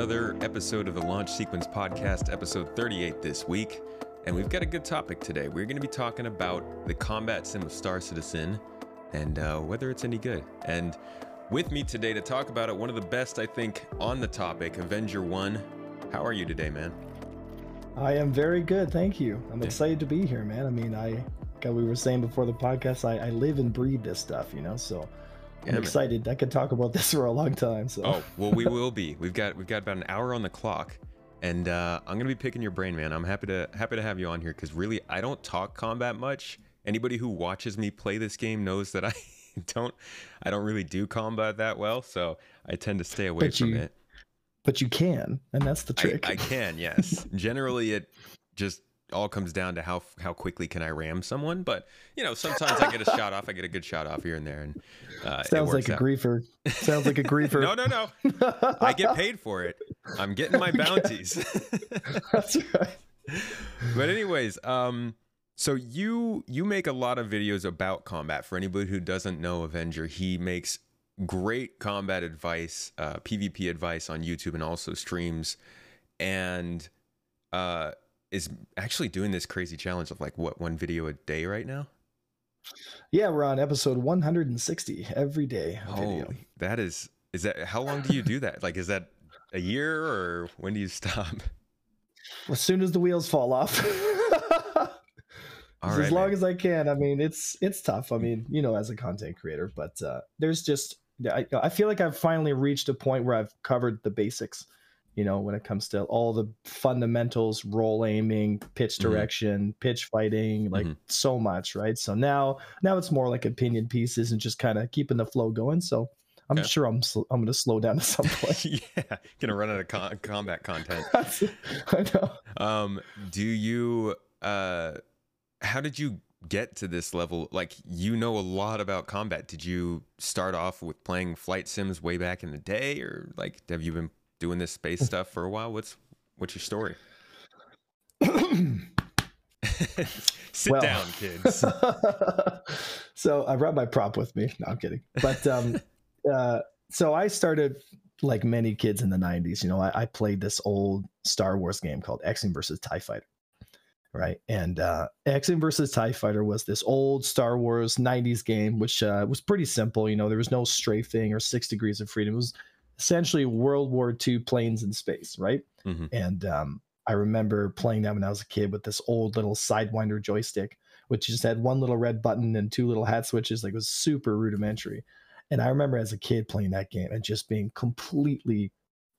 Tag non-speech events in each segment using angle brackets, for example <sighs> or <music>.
another episode of the Launch Sequence Podcast, episode 38 this week. And we've got a good topic today. We're going to be talking about the combat sim of Star Citizen and uh, whether it's any good. And with me today to talk about it, one of the best, I think, on the topic, Avenger One. How are you today, man? I am very good, thank you. I'm excited to be here, man. I mean, I, like we were saying before the podcast, I, I live and breathe this stuff, you know. So I'm excited. I could talk about this for a long time. So. Oh well, we <laughs> will be. We've got we've got about an hour on the clock, and uh, I'm gonna be picking your brain, man. I'm happy to happy to have you on here because really I don't talk combat much. Anybody who watches me play this game knows that I <laughs> don't I don't really do combat that well, so I tend to stay away but from you, it. But you can, and that's the trick. I, I can, yes. <laughs> Generally, it just all comes down to how how quickly can I ram someone. But you know, sometimes I get a shot off. I get a good shot off here and there, and uh, sounds like a out. griefer. Sounds like a griefer. no, no, no. I get paid for it. I'm getting my <laughs> bounties. <laughs> That's right. But anyways, um, so you you make a lot of videos about combat. For anybody who doesn't know Avenger, he makes great combat advice, uh, PvP advice on YouTube, and also streams, and uh is actually doing this crazy challenge of like what one video a day right now. Yeah, we're on episode 160 every day. Holy, that is is that how long do you do that? Like, is that a year or when do you stop? As soon as the wheels fall off. <laughs> All as long man. as I can. I mean, it's it's tough. I mean, you know, as a content creator, but uh, there's just I, I feel like I've finally reached a point where I've covered the basics. You know, when it comes to all the fundamentals, roll aiming, pitch Mhm. direction, pitch fighting, like Mhm. so much, right? So now, now it's more like opinion pieces and just kind of keeping the flow going. So I'm Okay. sure I'm sl- I'm going to slow down at some <laughs> point. yeah, gonna run out of con- combat content. <laughs> I know. Um, do you uh how did you get to this level? Like you know a lot about combat. Did you start off with playing flight sims way back in the day or like have you been doing this space stuff for a while? What's what's your story? <coughs> Sit Well. down, kids. <laughs> so I brought my prop with me. No, I'm kidding. But um, <laughs> uh, so I started like many kids in the 90s. You know, I, I played this old Star Wars game called X-Wing versus TIE Fighter. Right. And uh, X-Wing versus TIE Fighter was this old Star Wars 90s game, which uh, was pretty simple. You know, there was no strafing or six degrees of freedom. It was essentially World War II planes in space. Right. Mhm. And um, I remember playing that when I was a kid with this old little Sidewinder joystick, which just had one little red button and two little hat switches. Like it was super rudimentary. And I remember as a kid playing that game and just being completely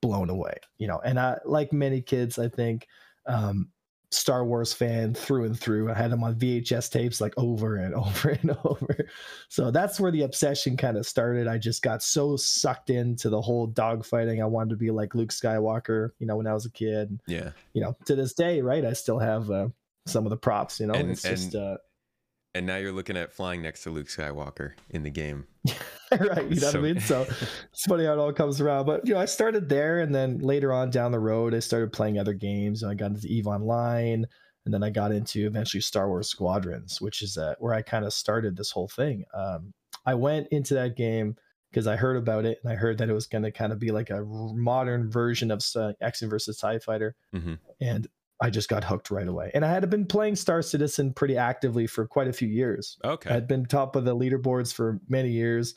blown away, you know. And I, like many kids, I think, um, Star Wars fan through and through. I had them on VHS tapes like over and <laughs> over and over. So that's where the obsession kind of started. I just got so sucked into the whole dogfighting. I wanted to be like Luke Skywalker, you know, when I was a kid. yeah. You know, to this day, right? I still have uh, some of the props, you know. And- it's just uh, And now you're looking at flying next to Luke Skywalker in the game. <laughs> right you know So- what i mean? So <laughs> it's funny how it all comes around. But you know i started there and then later on down the road i started playing other games. And i got into eve online and then i got into eventually star wars squadrons which is uh, where i kind of started this whole thing. Um, i went into that game because i heard about it and i heard that it was going to kind of be like a modern version of uh, x versus tie fighter. Mhm. and i just got hooked right away and i had been playing star citizen pretty actively for quite a few years Okay. I'd been top of the leaderboards for many years,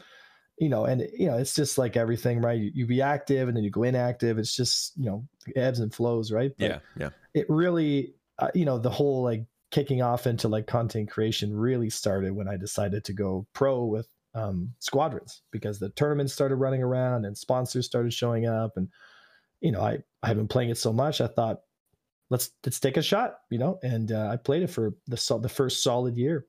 you know, and you know, it's just like everything, right? You, you be active and then you go inactive. It's just, you know, ebbs and flows, right? But yeah, yeah. It really, uh, you know, the whole like kicking off into like content creation really started when I decided to go pro with um, squadrons because the tournaments started running around and sponsors started showing up. And, you know, I, I've been playing it so much. I thought, let's, let's take a shot, you know, and uh, I played it for the, the first solid year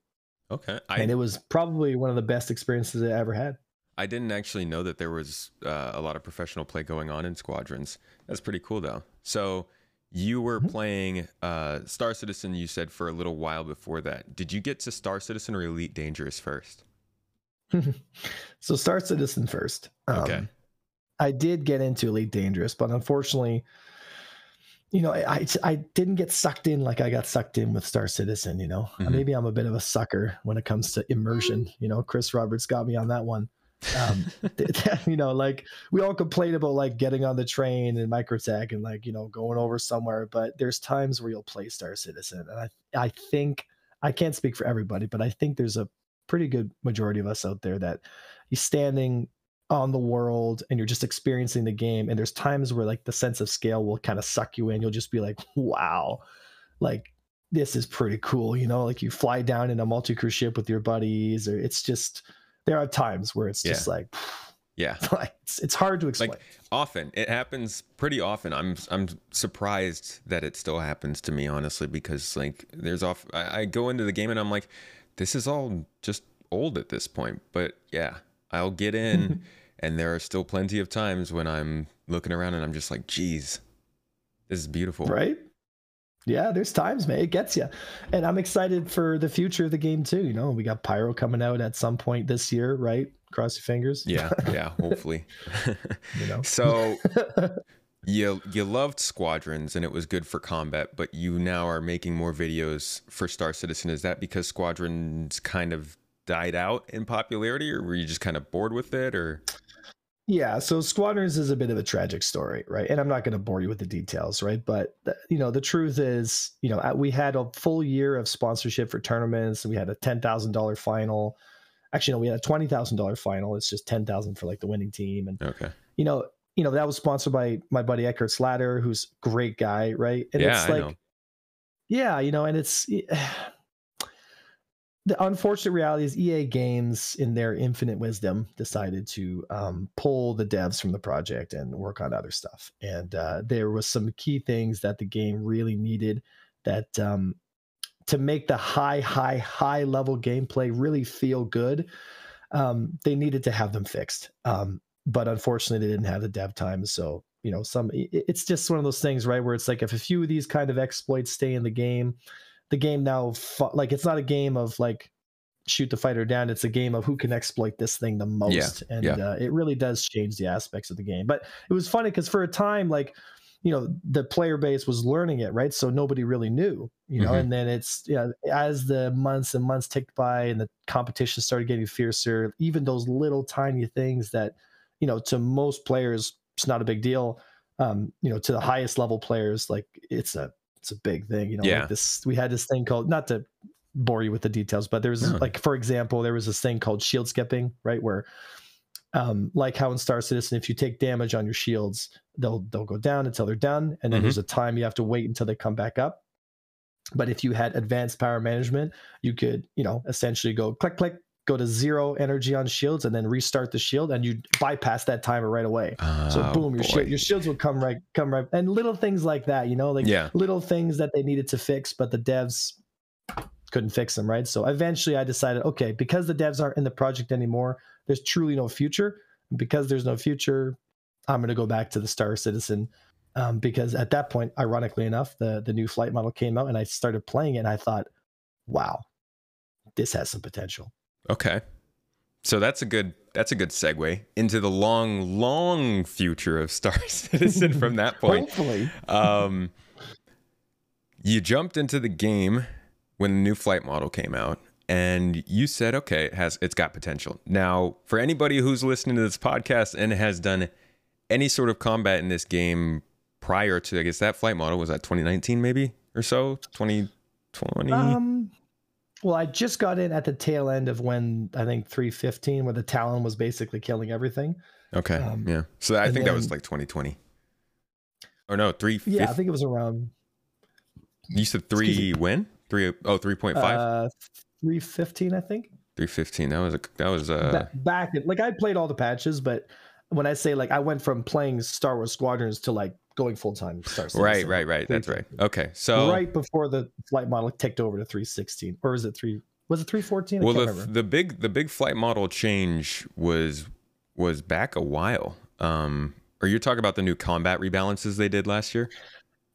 Okay. I and it was probably one of the best experiences I ever had. I didn't actually know that there was uh, a lot of professional play going on in squadrons. That's pretty cool, though. So you were Mhm. playing uh, Star Citizen. You said for a little while before that. Did you get to Star Citizen or Elite Dangerous first? <laughs> so Star Citizen first. Um, Okay. I did get into Elite Dangerous, but unfortunately, you know, I, I I didn't get sucked in like I got sucked in with Star Citizen. You know, Mhm. maybe I'm a bit of a sucker when it comes to immersion. You know, Chris Roberts got me on that one. um, <laughs> you know, like we all complain about like getting on the train and microtech and like you know going over somewhere, but there's times where you'll play Star Citizen, and I I think I can't speak for everybody, but I think there's a pretty good majority of us out there that you're standing on the world and you're just experiencing the game and there's times where like the sense of scale will kind of suck you in you'll just be like <laughs> wow like this is pretty cool you know like you fly down in a multi-crew ship with your buddies or it's just there are times where it's just <sighs> Yeah. like <laughs> Yeah. like it's, it's hard to explain Like often, it happens pretty often. I'm I'm surprised that it still happens to me, honestly, because like there's off. I, I go into the game and I'm like, this is all just old at this point. But yeah, I'll get in, <laughs> and there are still plenty of times when I'm looking around and I'm just like, geez, this is beautiful. right yeah there's times man it gets you and i'm excited for the future of the game too you know we got pyro coming out at some point this year right cross your fingers Yeah, <laughs> yeah. Hopefully. you know <laughs> so you you loved squadrons and it was good for combat but you now are making more videos for star citizen is that because squadrons kind of died out in popularity or were you just kind of bored with it or Yeah, so Squadrons is a bit of a tragic story, right? And I'm not going to bore you with the details, right? But you know, the truth is, you know, we had a full year of sponsorship for tournaments, we had a ten thousand dollar final. Actually, no, we had a twenty thousand dollar final. It's just ten thousand for like the winning team, and okay you know, you know that was sponsored by my buddy Eckhart Slatter, who's a great guy, right? And Yeah, it's I like, know. yeah, you know, and it's eh, the unfortunate reality is EA Games, in their infinite wisdom, decided to um, pull the devs from the project and work on other stuff. And uh, there was some key things that the game really needed that um, to make the high, high, high level gameplay really feel good. Um, they needed to have them fixed, um, but unfortunately, they didn't have the dev time. So you know, some it's just one of those things, right? Where it's like if a few of these kind of exploits stay in the game, the game now fu- like it's not a game of like shoot the fighter down it's a game of who can exploit this thing the most and yeah. Uh, it really does change the aspects of the game but it was funny because for a time like you know the player base was learning it right so nobody really knew you know Mhm. and then it's you know as the months and months ticked by and the competition started getting fiercer even those little tiny things that you know to most players it's not a big deal um you know to the highest level players like it's a it's a big thing you know Yeah. like this we had this thing called not to bore you with the details but there's No. like for example there was this thing called shield skipping right where um like how in star citizen if you take damage on your shields they'll they'll go down until they're done and then Mhm. there's a time you have to wait until they come back up but if you had advanced power management you could you know essentially go click click go to zero energy on shields and then restart the shield and you bypass that timer right away so Oh, boom, your shield, your shields will come right, come right, and little things like that, you know, like Yeah. little things that they needed to fix, but the devs couldn't fix them, right? So eventually, I decided, okay, because the devs aren't in the project anymore, there's truly no future. Because there's no future, I'm going to go back to the Star Citizen. Um, because at that point, ironically enough, the the new flight model came out, and I started playing it, and I thought, wow, this has some potential. Okay. So that's a good that's a good segue into the long long future of star <laughs> citizen from that <laughs> point. Hopefully, um, you jumped into the game when the new flight model came out and you said okay it has it's got potential. Now for anybody who's listening to this podcast and has done any sort of combat in this game prior to i guess that flight model was that 2019 maybe or so? 2020 Um, well, I just got in at the tail end of when I think 315, where the Talon was basically killing everything. okay. Um, yeah. So i think that was like 2020 or no 3 Yeah, I think it was around you said 3 when? 3 oh 3.5 uh, 315, I think. 315 that was a that was uh Ba- back, like I played all the patches, but when I say like I went from playing Star Wars Squadrons to like going full time Star Citizen. right right right that's right okay so Right before the flight model ticked over to 316, or is it three? Was it 314? Well the, remember. the big the big flight model change was was back a while um or you're talking about the new combat rebalances they did last year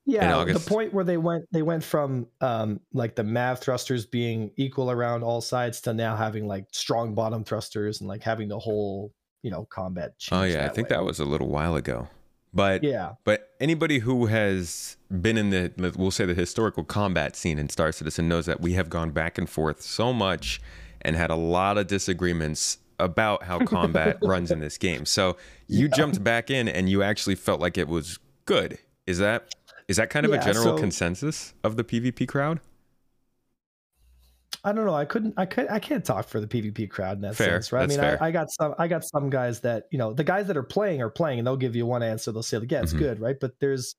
yeah the point where they went they went from um like the mav thrusters being equal around all sides to now having like strong bottom thrusters and like having the whole you know combat change oh yeah i think way. that was a little while ago but yeah but anybody who has been in the we'll say the historical combat scene in star citizen knows that we have gone back and forth so much and had a lot of disagreements about how combat <laughs> runs in this game. So you yeah. jumped back in and you actually felt like it was good. Is that is that kind of yeah, a general so, consensus of the PvP crowd? I don't know. I couldn't. I could. I can't talk for the PvP crowd in that fair. sense, right? That's I mean, I, I, got some. I got some guys that you know, the guys that are playing are playing, and they'll give you one answer. They'll say, like, "Yeah, it's mm-hmm. good," right? But there's,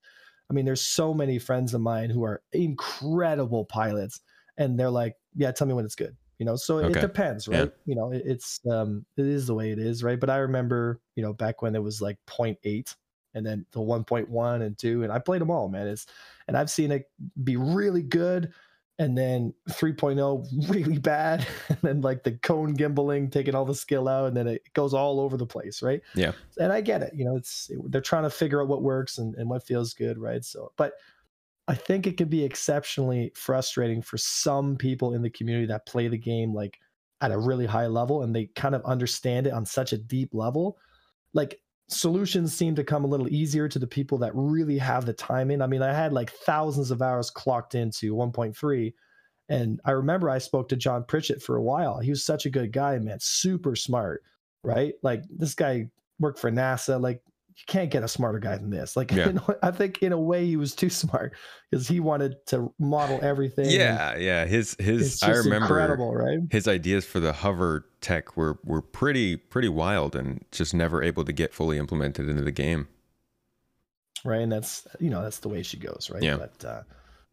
I mean, there's so many friends of mine who are incredible pilots, and they're like, "Yeah, tell me when it's good." You know, so okay. it depends, right? Yeah. You know, it, it's um, it is the way it is, right? But I remember, you know, back when it was like 0.8 and then the 1.1 and 2 and I played them all, man. It's and I've seen it be really good and then 3.0 really bad <laughs> and then like the cone gimbaling taking all the skill out and then it goes all over the place right? Yeah. And i get it you know it's they're trying to figure out what works and, and what feels good right? So but i think it can be exceptionally frustrating for some people in the community that play the game like at a really high level and they kind of understand it on such a deep level. Like solutions seem to come a little easier to the people that really have the time in. I mean, I had like thousands of hours clocked into 1.3. And I remember I spoke to John Pritchett for a while. He was such a good guy, man, super smart, right? Like this guy worked for NASA. Like you can't get a smarter guy than this. Like, <laughs> yeah. I think in a way he was too smart because he wanted to model everything. Yeah, yeah. His his I remember right? his ideas for the hover tech were were pretty pretty wild and just never able to get fully implemented into the game. Right, and that's you know that's the way she goes, right? Yeah. But uh,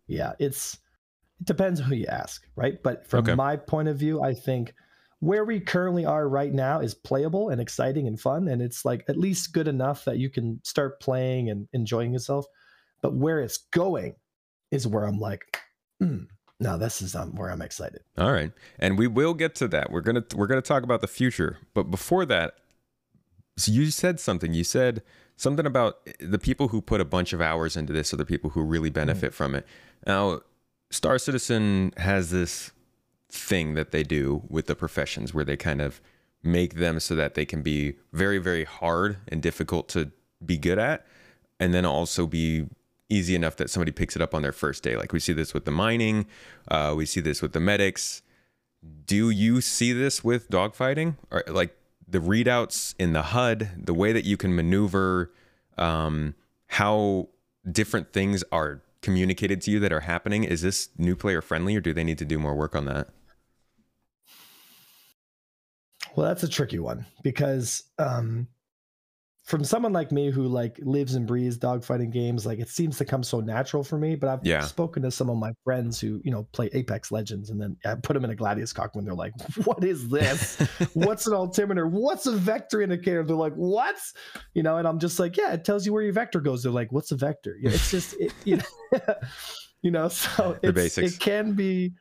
yeah, it's it depends who you ask, right? But from okay. my point of view, I think where we currently are right now is playable and exciting and fun and it's like at least good enough that you can start playing and enjoying yourself. But where it's going is where i'm like mm, no this is um, where i'm excited. All right. And we will get to that. We're gonna we're gonna talk about the future. But before that so you said something. You said something about the people who put a bunch of hours into this are the people who really benefit mm-hmm. from it. Now star citizen has this thing that they do with the professions where they kind of make them so that they can be very very hard and difficult to be good at and then also be easy enough that somebody picks it up on their first day. Like we see this with the mining uh, we see this with the medics. Do you see this with dogfighting? Or like the readouts in the hud the way that you can maneuver um, how different things are communicated to you that are happening is this new player friendly or do they need to do more work on that well, that's a tricky one because um, from someone like me who like lives and breathes dogfighting games, like it seems to come so natural for me. But I've yeah. spoken to some of my friends who you know play Apex Legends, and then I put them in a Gladius cock when they're like, <laughs> "What is this? <laughs> What's an altimeter? What's a vector indicator?" They're like, "What?" You know, and I'm just like, "Yeah, it tells you where your vector goes." They're like, "What's a vector?" It's just, it, you know. <laughs> you know so the basics. it can be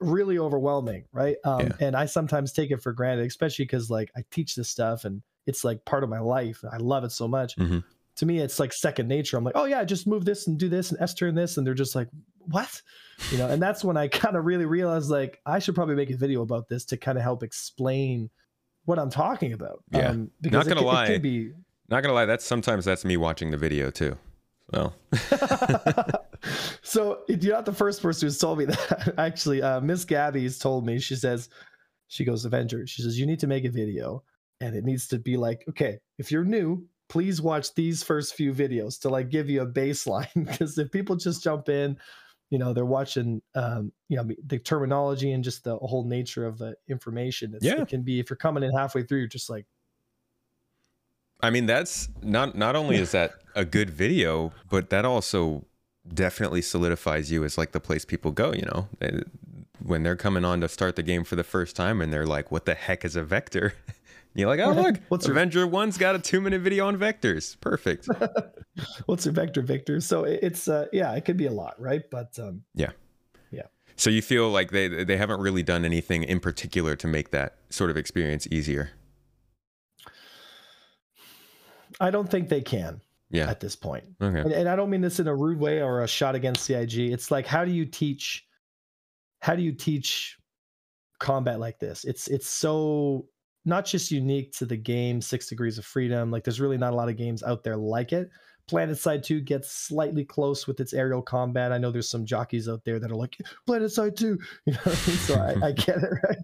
really overwhelming, right? Um, yeah. And I sometimes take it for granted, especially because like I teach this stuff and it's like part of my life. I love it so much. Mm-hmm. To me, it's like second nature. I'm like, oh yeah, just move this and do this and S turn this, and they're just like, what? You know, and that's when I <laughs> kind of really realized like I should probably make a video about this to kind of help explain what I'm talking about. Yeah, um, not gonna it, lie, it be... not gonna lie. That's sometimes that's me watching the video too. Well. <laughs> <laughs> so you're not the first person who's told me <laughs> that. Actually, uh, Miss Gabby's told me. She says, she goes Avenger. She says you need to make a video, and it needs to be like, okay, if you're new, please watch these first few videos to like give you a baseline. <laughs> Because if people just jump in, you know, they're watching, um, you know, the terminology and just the whole nature of the information. It's, yeah. It can be if you're coming in halfway through, you're just like, I mean, that's not not only is that a good video, but that also definitely solidifies you as like the place people go. You know, when they're coming on to start the game for the first time and they're like, "What the heck is a vector?" <laughs> You're like, "Oh look, What's Avenger One's got a two minute video on vectors. Perfect." <laughs> What's a vector, Victor? So it's uh, yeah, it could be a lot, right? But um, yeah, yeah. So you feel like they they haven't really done anything in particular to make that sort of experience easier. I don't think they can. Yeah. At this point. Okay. And, and I don't mean this in a rude way or a shot against CIG. It's like how do you teach how do you teach combat like this? It's it's so not just unique to the game Six Degrees of Freedom. Like there's really not a lot of games out there like it. PlanetSide 2 gets slightly close with its aerial combat. I know there's some jockeys out there that are like PlanetSide 2, <laughs> you know. <laughs> so I, I get it, <laughs> right?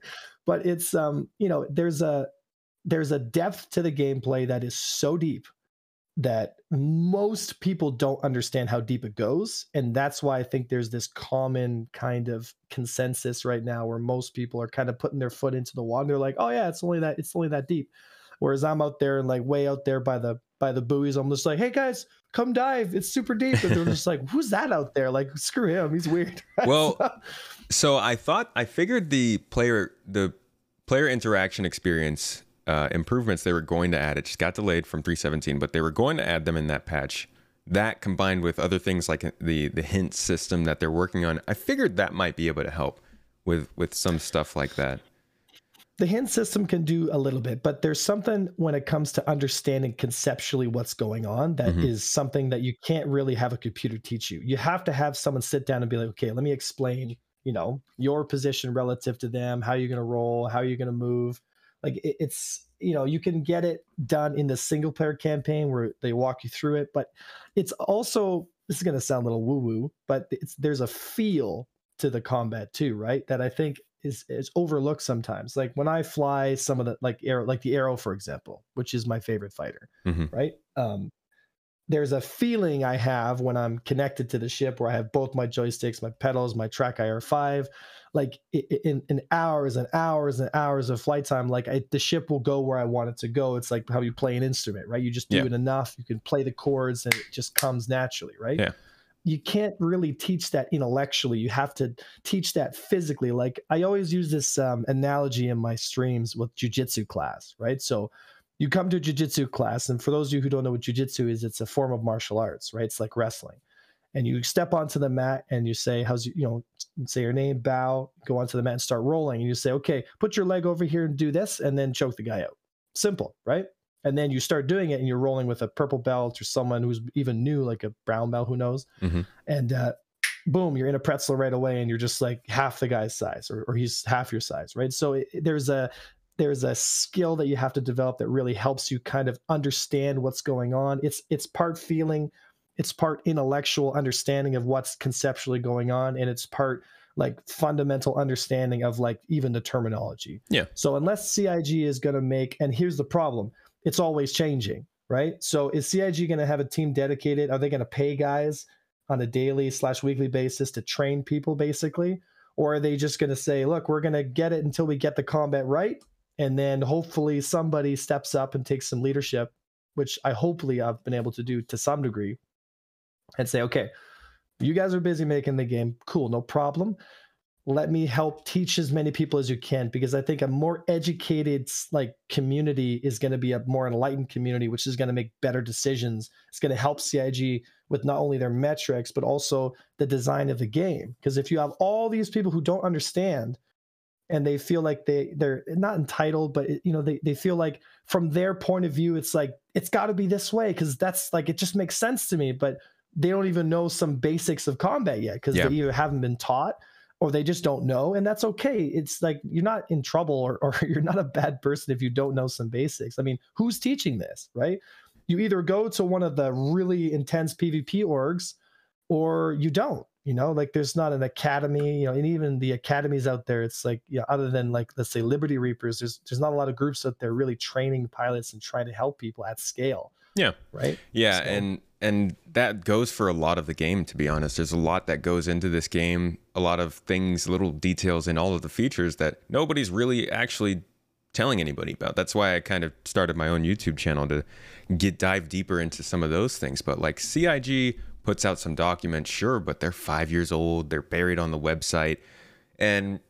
But it's um, you know, there's a there's a depth to the gameplay that is so deep that most people don't understand how deep it goes and that's why i think there's this common kind of consensus right now where most people are kind of putting their foot into the water they're like oh yeah it's only that it's only that deep. Whereas i'm out there and like way out there by the by the buoys i'm just like hey guys come dive it's super deep and they're just like who's that out there? Like screw him he's weird. <laughs> Well so i thought i figured the player the player interaction experience uh, improvements they were going to add. It just got delayed from 317, but they were going to add them in that patch. That combined with other things like the the hint system that they're working on, I figured that might be able to help with with some stuff like that. The hint system can do a little bit, but there's something when it comes to understanding conceptually what's going on that mm-hmm. is something that you can't really have a computer teach you. You have to have someone sit down and be like, okay, let me explain, you know, your position relative to them, how you're going to roll, how you're going to move, like it, it's you know you can get it done in the single player campaign where they walk you through it but it's also this is going to sound a little woo woo but it's there's a feel to the combat too right? That i think is is overlooked sometimes. Like when i fly some of the like arrow like the arrow for example which is my favorite fighter mm-hmm. right? Um there's a feeling I have when I'm connected to the ship where I have both my joysticks, my pedals, my track IR5, like in, in hours and hours and hours of flight time, like I, the ship will go where I want it to go. It's like how you play an instrument, right? You just do yeah. it enough, you can play the chords and it just comes naturally, right? Yeah. You can't really teach that intellectually. You have to teach that physically. Like I always use this um, analogy in my streams with jujitsu class, right? So you come to a jiu-jitsu class and for those of you who don't know what jiu-jitsu is it's a form of martial arts right? It's like wrestling. And you step onto the mat and you say how's you, you know say your name bow go onto the mat and start rolling. And you say okay put your leg over here and do this and then choke the guy out. Simple right? And then you start doing it and you're rolling with a purple belt or someone who's even new like a brown belt who knows? Mm-hmm. and uh, boom you're in a pretzel right away and you're just like half the guy's size or, or he's half your size right? So it, there's a there's a skill that you have to develop that really helps you kind of understand what's going on. It's it's part feeling it's part intellectual understanding of what's conceptually going on and it's part like fundamental understanding of like even the terminology. Yeah. So unless cig is going to make and here's the problem it's always changing right? So is cig going to have a team dedicated? Are they going to pay guys on a daily slash weekly basis to train people basically? Or are they just going to say look we're going to get it until we get the combat right and then hopefully somebody steps up and takes some leadership which i hopefully i've been able to do to some degree and say okay you guys are busy making the game. Cool no problem. Let me help teach as many people as you can because i think a more educated like community is going to be a more enlightened community which is going to make better decisions. It's going to help cig with not only their metrics but also the design of the game. Because if you have all these people who don't understand and they feel like they they're not entitled but you know they, they feel like from their point of view it's like it's got to be this way because that's like it just makes sense to me but they don't even know some basics of combat yet because yeah. they either haven't been taught or they just don't know and that's okay. It's like you're not in trouble or, or <laughs> you're not a bad person if you don't know some basics. I mean who's teaching this right? You either go to one of the really intense pvp orgs or you don't you know like there's not an academy you know and even the academies out there it's like yeah other than like let's say liberty reapers there's there's not a lot of groups out there really training pilots and trying to help people at scale yeah. right? Yeah so. and and that goes for a lot of the game to be honest. There's a lot that goes into this game a lot of things little details in all of the features that nobody's really actually telling anybody about. That's why i kind of started my own youtube channel to get dive deeper into some of those things. But like cig puts out some documents, sure, but they're five years old. They're buried on the website. And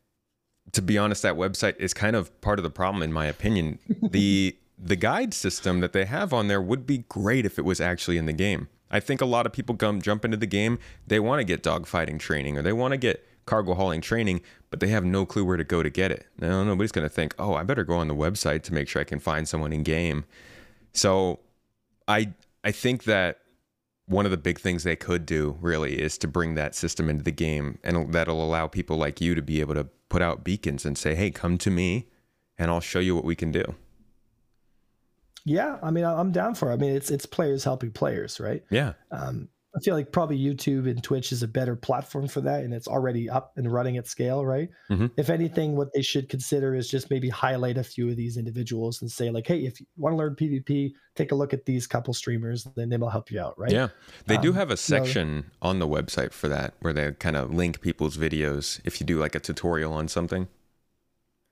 to be honest, that website is kind of part of the problem, in my opinion. <laughs> the the guide system that they have on there would be great if it was actually in the game. I think a lot of people come jump into the game, they want to get dogfighting training or they want to get cargo hauling training, but they have no clue where to go to get it. Now nobody's going to think, "Oh, I better go on the website to make sure I can find someone in game." So, I I think that one of the big things they could do really is to bring that system into the game and that'll allow people like you to be able to put out beacons and say hey come to me and i'll show you what we can do. Yeah i mean i'm down for it. I mean it's it's players helping players right? Yeah. Um I feel like probably YouTube and Twitch is a better platform for that, and it's already up and running at scale, right? Mhm. If anything, what they should consider is just maybe highlight a few of these individuals and say like, hey, if you want to learn PvP, take a look at these couple streamers, then they will help you out, right? Yeah. They do Um, have a know- section on the website for that where they kind of link people's videos if you do like a tutorial on something.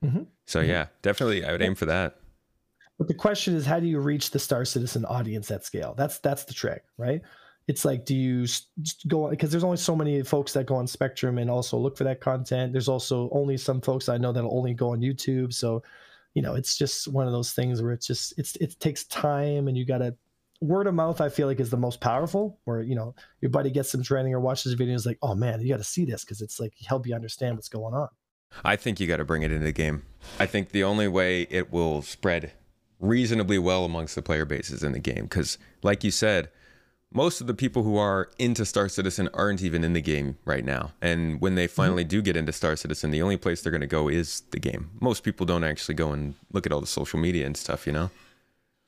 Mhm. So Mhm. yeah, definitely I would aim for that. But the question is, how do you reach the Star Citizen audience at scale? That's that's the trick, right? It's like, do you go because there's only so many folks that go on Spectrum and also look for that content. There's also only some folks I know that'll only go on YouTube. So, you know, it's just one of those things where it's just it's it takes time and you gotta word of mouth. I feel like is the most powerful. Where you know your buddy gets some training or watches a video and is like, oh man, you got to see this because it's like help you understand what's going on. I think you got to bring it into the game. I think the only way it will spread reasonably well amongst the player bases in the game because, like you said, most of the people who are into Star Citizen aren't even in the game right now. And when they mm-hmm. finally do get into Star Citizen, the only place they're going to go is the game. Most people don't actually go and look at all the social media and stuff, you know?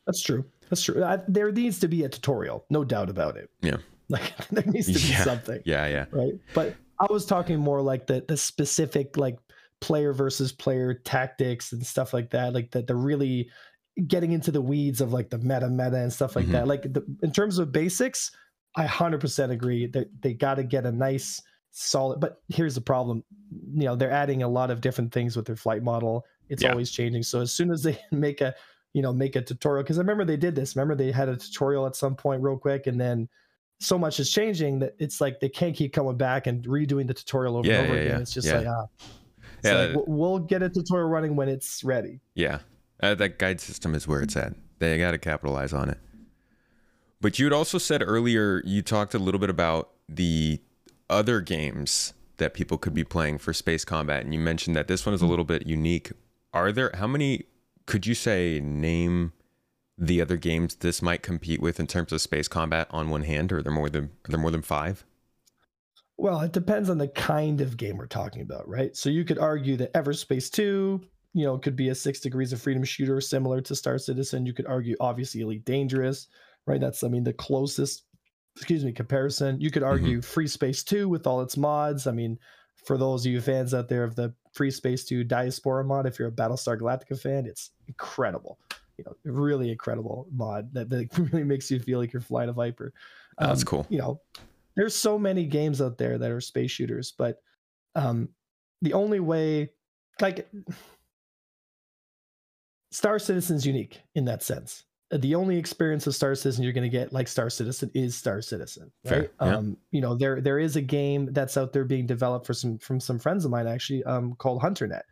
That's true. That's true. I, there needs to be a tutorial, no doubt about it. Yeah. <laughs> Like there needs to be Yeah. something. Yeah, yeah. right but i was talking more like the the specific like player versus player tactics and stuff like that like that the really getting into the weeds of like the meta meta and stuff like Mhm. that. Like the, in terms of basics i 100% agree that they got to get a nice solid but here's the problem. You know they're adding a lot of different things with their flight model. It's Yeah. always changing. So as soon as they <laughs> make a you know make a tutorial because i remember they did this. Remember they had a tutorial at some point real quick and then so much is changing that it's like they can't keep coming back and redoing the tutorial over Yeah, and over yeah, again. It's just like, ah, It's Yeah, like, we'll get a tutorial running when it's ready. Yeah, uh, that guide system is where it's at. They got to capitalize on it. But you had also said earlier, you talked a little bit about the other games that people could be playing for space combat, and you mentioned that this one is a little bit unique. Are there how many? Could you say name the other games this might compete with in terms of space combat on one hand, or are there more than are there more than five? Well, it depends on the kind of game we're talking about, right? So you could argue that Everspace 2, you know, could be a six degrees of freedom shooter similar to Star Citizen. You could argue, obviously, Elite Dangerous, right? That's, I mean, the closest, excuse me, comparison. You could argue Free Space 2 with all its mods. I mean, for those of you fans out there of the Free Space 2 Diaspora mod, if you're a Battlestar Galactica fan, it's incredible. You know, really incredible mod that, that <laughs> really makes you feel like you're flying a Viper. Oh, that's Um, cool. You know, there's so many games out there that are space shooters, but um, the only way, like, Star Citizen's unique in that sense. Uh, The only experience of Star Citizen you're going to get like Star Citizen is Star Citizen, right? yeah. Um, you know, there there is a game that's out there being developed for some from some friends of mine actually, um, called HunterNet,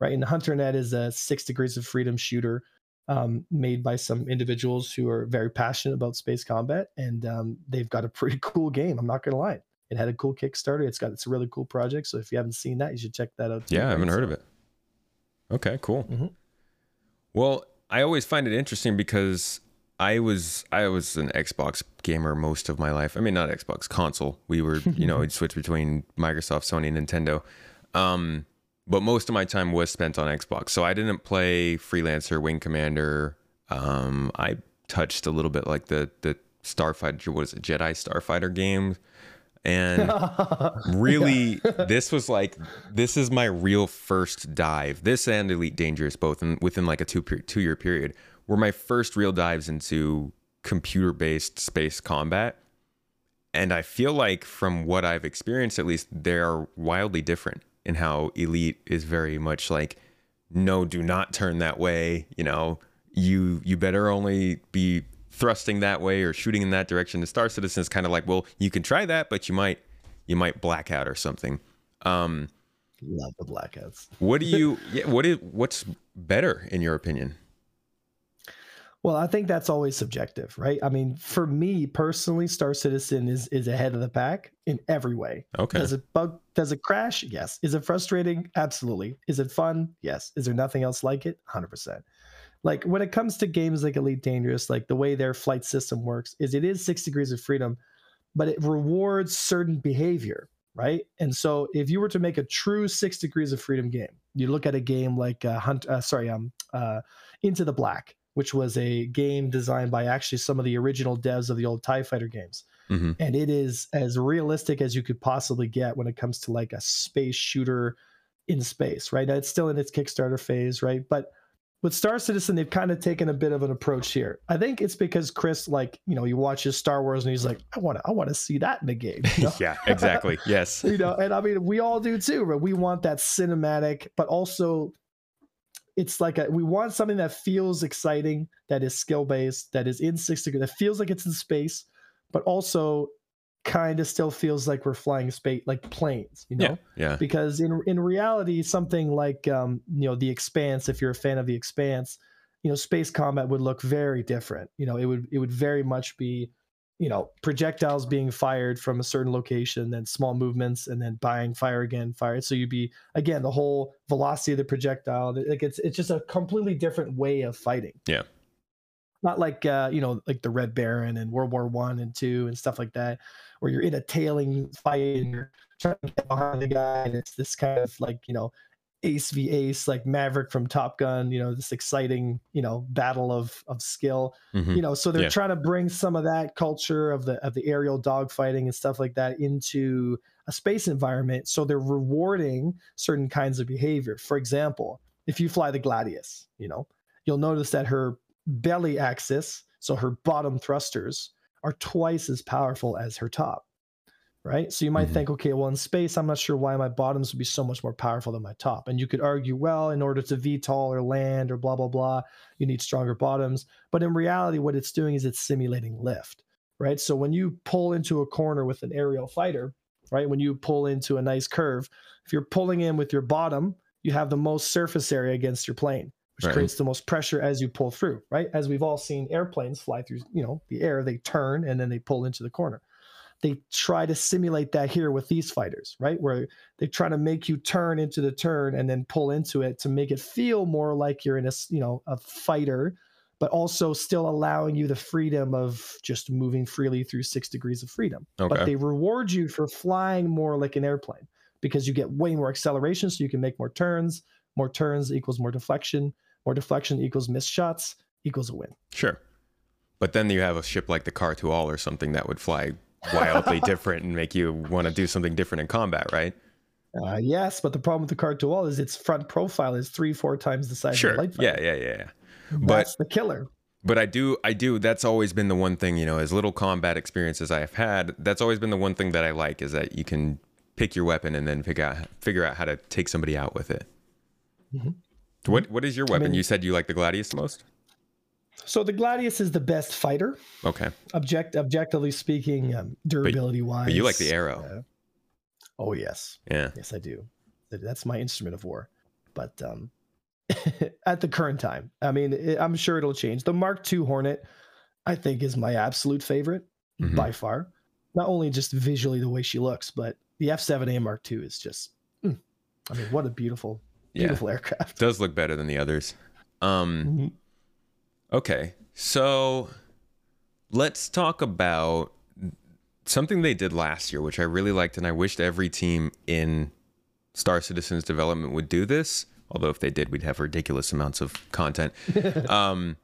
right? And HunterNet is a six degrees of freedom shooter um, made by some individuals who are very passionate about space combat, and um, they've got a pretty <laughs> cool game. I'm not gonna lie, it had a cool Kickstarter. It's got it's a really cool project. So if you haven't seen that, you should check that out. too, Yeah, I haven't heard So- of it. Okay, cool. Mhm. Well, I always find it interesting because I was I was an Xbox gamer most of my life. I mean, not Xbox console. We were, you know, <laughs> we'd switch between Microsoft, Sony, and Nintendo. Um, but most of my time was spent on Xbox. So I didn't play Freelancer, Wing Commander. Um, I touched a little bit like the the Starfighter, what is it, Jedi Starfighter game, and <laughs> really this was like this is my real first dive. This and elite dangerous both in, within like a two two year period were my first real dives into computer based space combat. And i feel like from what i've experienced at least they're wildly different in how elite is very much like no do not turn that way you know? You you better only be thrusting that way or shooting in that direction the star citizen is kind of like well you can try that but you might you might black out or something um Love the blackouts. what do you <laughs> yeah, what is what's better in your opinion Well, I think that's always subjective, right? I mean, for me personally, Star Citizen is is ahead of the pack in every way. okay Does it bug? Does it crash? Yes. Is it frustrating? Absolutely. Is it fun? Yes. Is there nothing else like it? Hundred percent. Like when it comes to games like Elite Dangerous, like the way their flight system works is it is six degrees of freedom, but it rewards certain behavior, right? And so if you were to make a true six degrees of freedom game, you look at a game like uh, Hunt, uh, sorry, um, uh, Into the Black, which was a game designed by actually some of the original devs of the old Tie Fighter games. Mhm. and it is as realistic as you could possibly get when it comes to like a space shooter in space, right? Now, It's still in its Kickstarter phase, right? But with Star Citizen, they've kind of taken a bit of an approach here. I think it's because Chris, like, you know, he watches Star Wars and he's like, I want to, I want to see that in the game. you <laughs> know? yeah, exactly. <laughs> Yes. you know, and I mean, we all do too, but we want that cinematic, but also it's like a, we want something that feels exciting, that is skill based, that is in six degree, that feels like it's in space, but also kind of still feels like we're flying space, like planes, you know? Yeah. Yeah. because in in reality something like um you know the expanse if you're a fan of the expanse you know space combat would look very different you know it would it would very much be you know projectiles being fired from a certain location then small movements and then buying fire again fire so you'd be again the whole velocity of the projectile like it's it's just a completely different way of fighting Yeah. Not like uh you know like the red baron and world war one and two and stuff like that where you're in a tailing fight and you're trying to get behind the guy and it's this kind of like you know ace v ace like maverick from top gun you know this exciting you know battle of of skill Mhm. you know so they're Yeah. trying to bring some of that culture of the of the aerial dogfighting and stuff like that into a space environment so they're rewarding certain kinds of behavior for example if you fly the gladius you know you'll notice that her belly axis so her bottom thrusters are twice as powerful as her top right? So you might Mhm. think okay well in space i'm not sure why my bottoms would be so much more powerful than my top. And you could argue well in order to VTOL or land or blah blah blah you need stronger bottoms. But in reality what it's doing is it's simulating lift right? So when you pull into a corner with an aerial fighter right when you pull into a nice curve if you're pulling in with your bottom you have the most surface area against your plane which Right. creates the most pressure as you pull through right as we've all seen airplanes fly through you know the air they turn and then they pull into the corner they try to simulate that here with these fighters right where they try to make you turn into the turn and then pull into it to make it feel more like you're in a, you know a fighter but also still allowing you the freedom of just moving freely through six degrees of freedom Okay. but they reward you for flying more like an airplane because you get way more acceleration so you can make more turns more turns equals more deflection more deflection equals missed shots equals a win Sure. But then you have a ship like the Khartu-al or something that would fly wildly <laughs> different and make you want to do something different in combat, right? uh, yes but the problem with the Khartu-al is its front profile is three four times the size of Sure. a light Yeah, yeah, yeah, yeah. that's the killer But I do, I do. That's always been the one thing, you know, as little combat experience as I have had. That's always been the one thing that I like is that you can pick your weapon and then figure out figure out how to take somebody out with it. Mhm. What What is your weapon? mean- you said you like the Gladius most. so the gladius is the best fighter Okay, object objectively speaking um, durability wise but you like the arrow. uh, oh yes Yeah. Yes, I do. That's my instrument of war. But um, <laughs> at the current time, I mean, it, I'm sure it'll change. The Mark II Hornet, I think, is my absolute favorite Mhm. by far. Not only just visually the way she looks, but the F7A Mark II is just, mm, I mean, what a beautiful, Yeah. aircraft. Does look better than the others. Um. Mhm. Okay, so let's talk about something they did last year, which I really liked, and I wished every team in Star Citizen's development would do this. Although if they did, we'd have ridiculous amounts of content. <laughs> Um,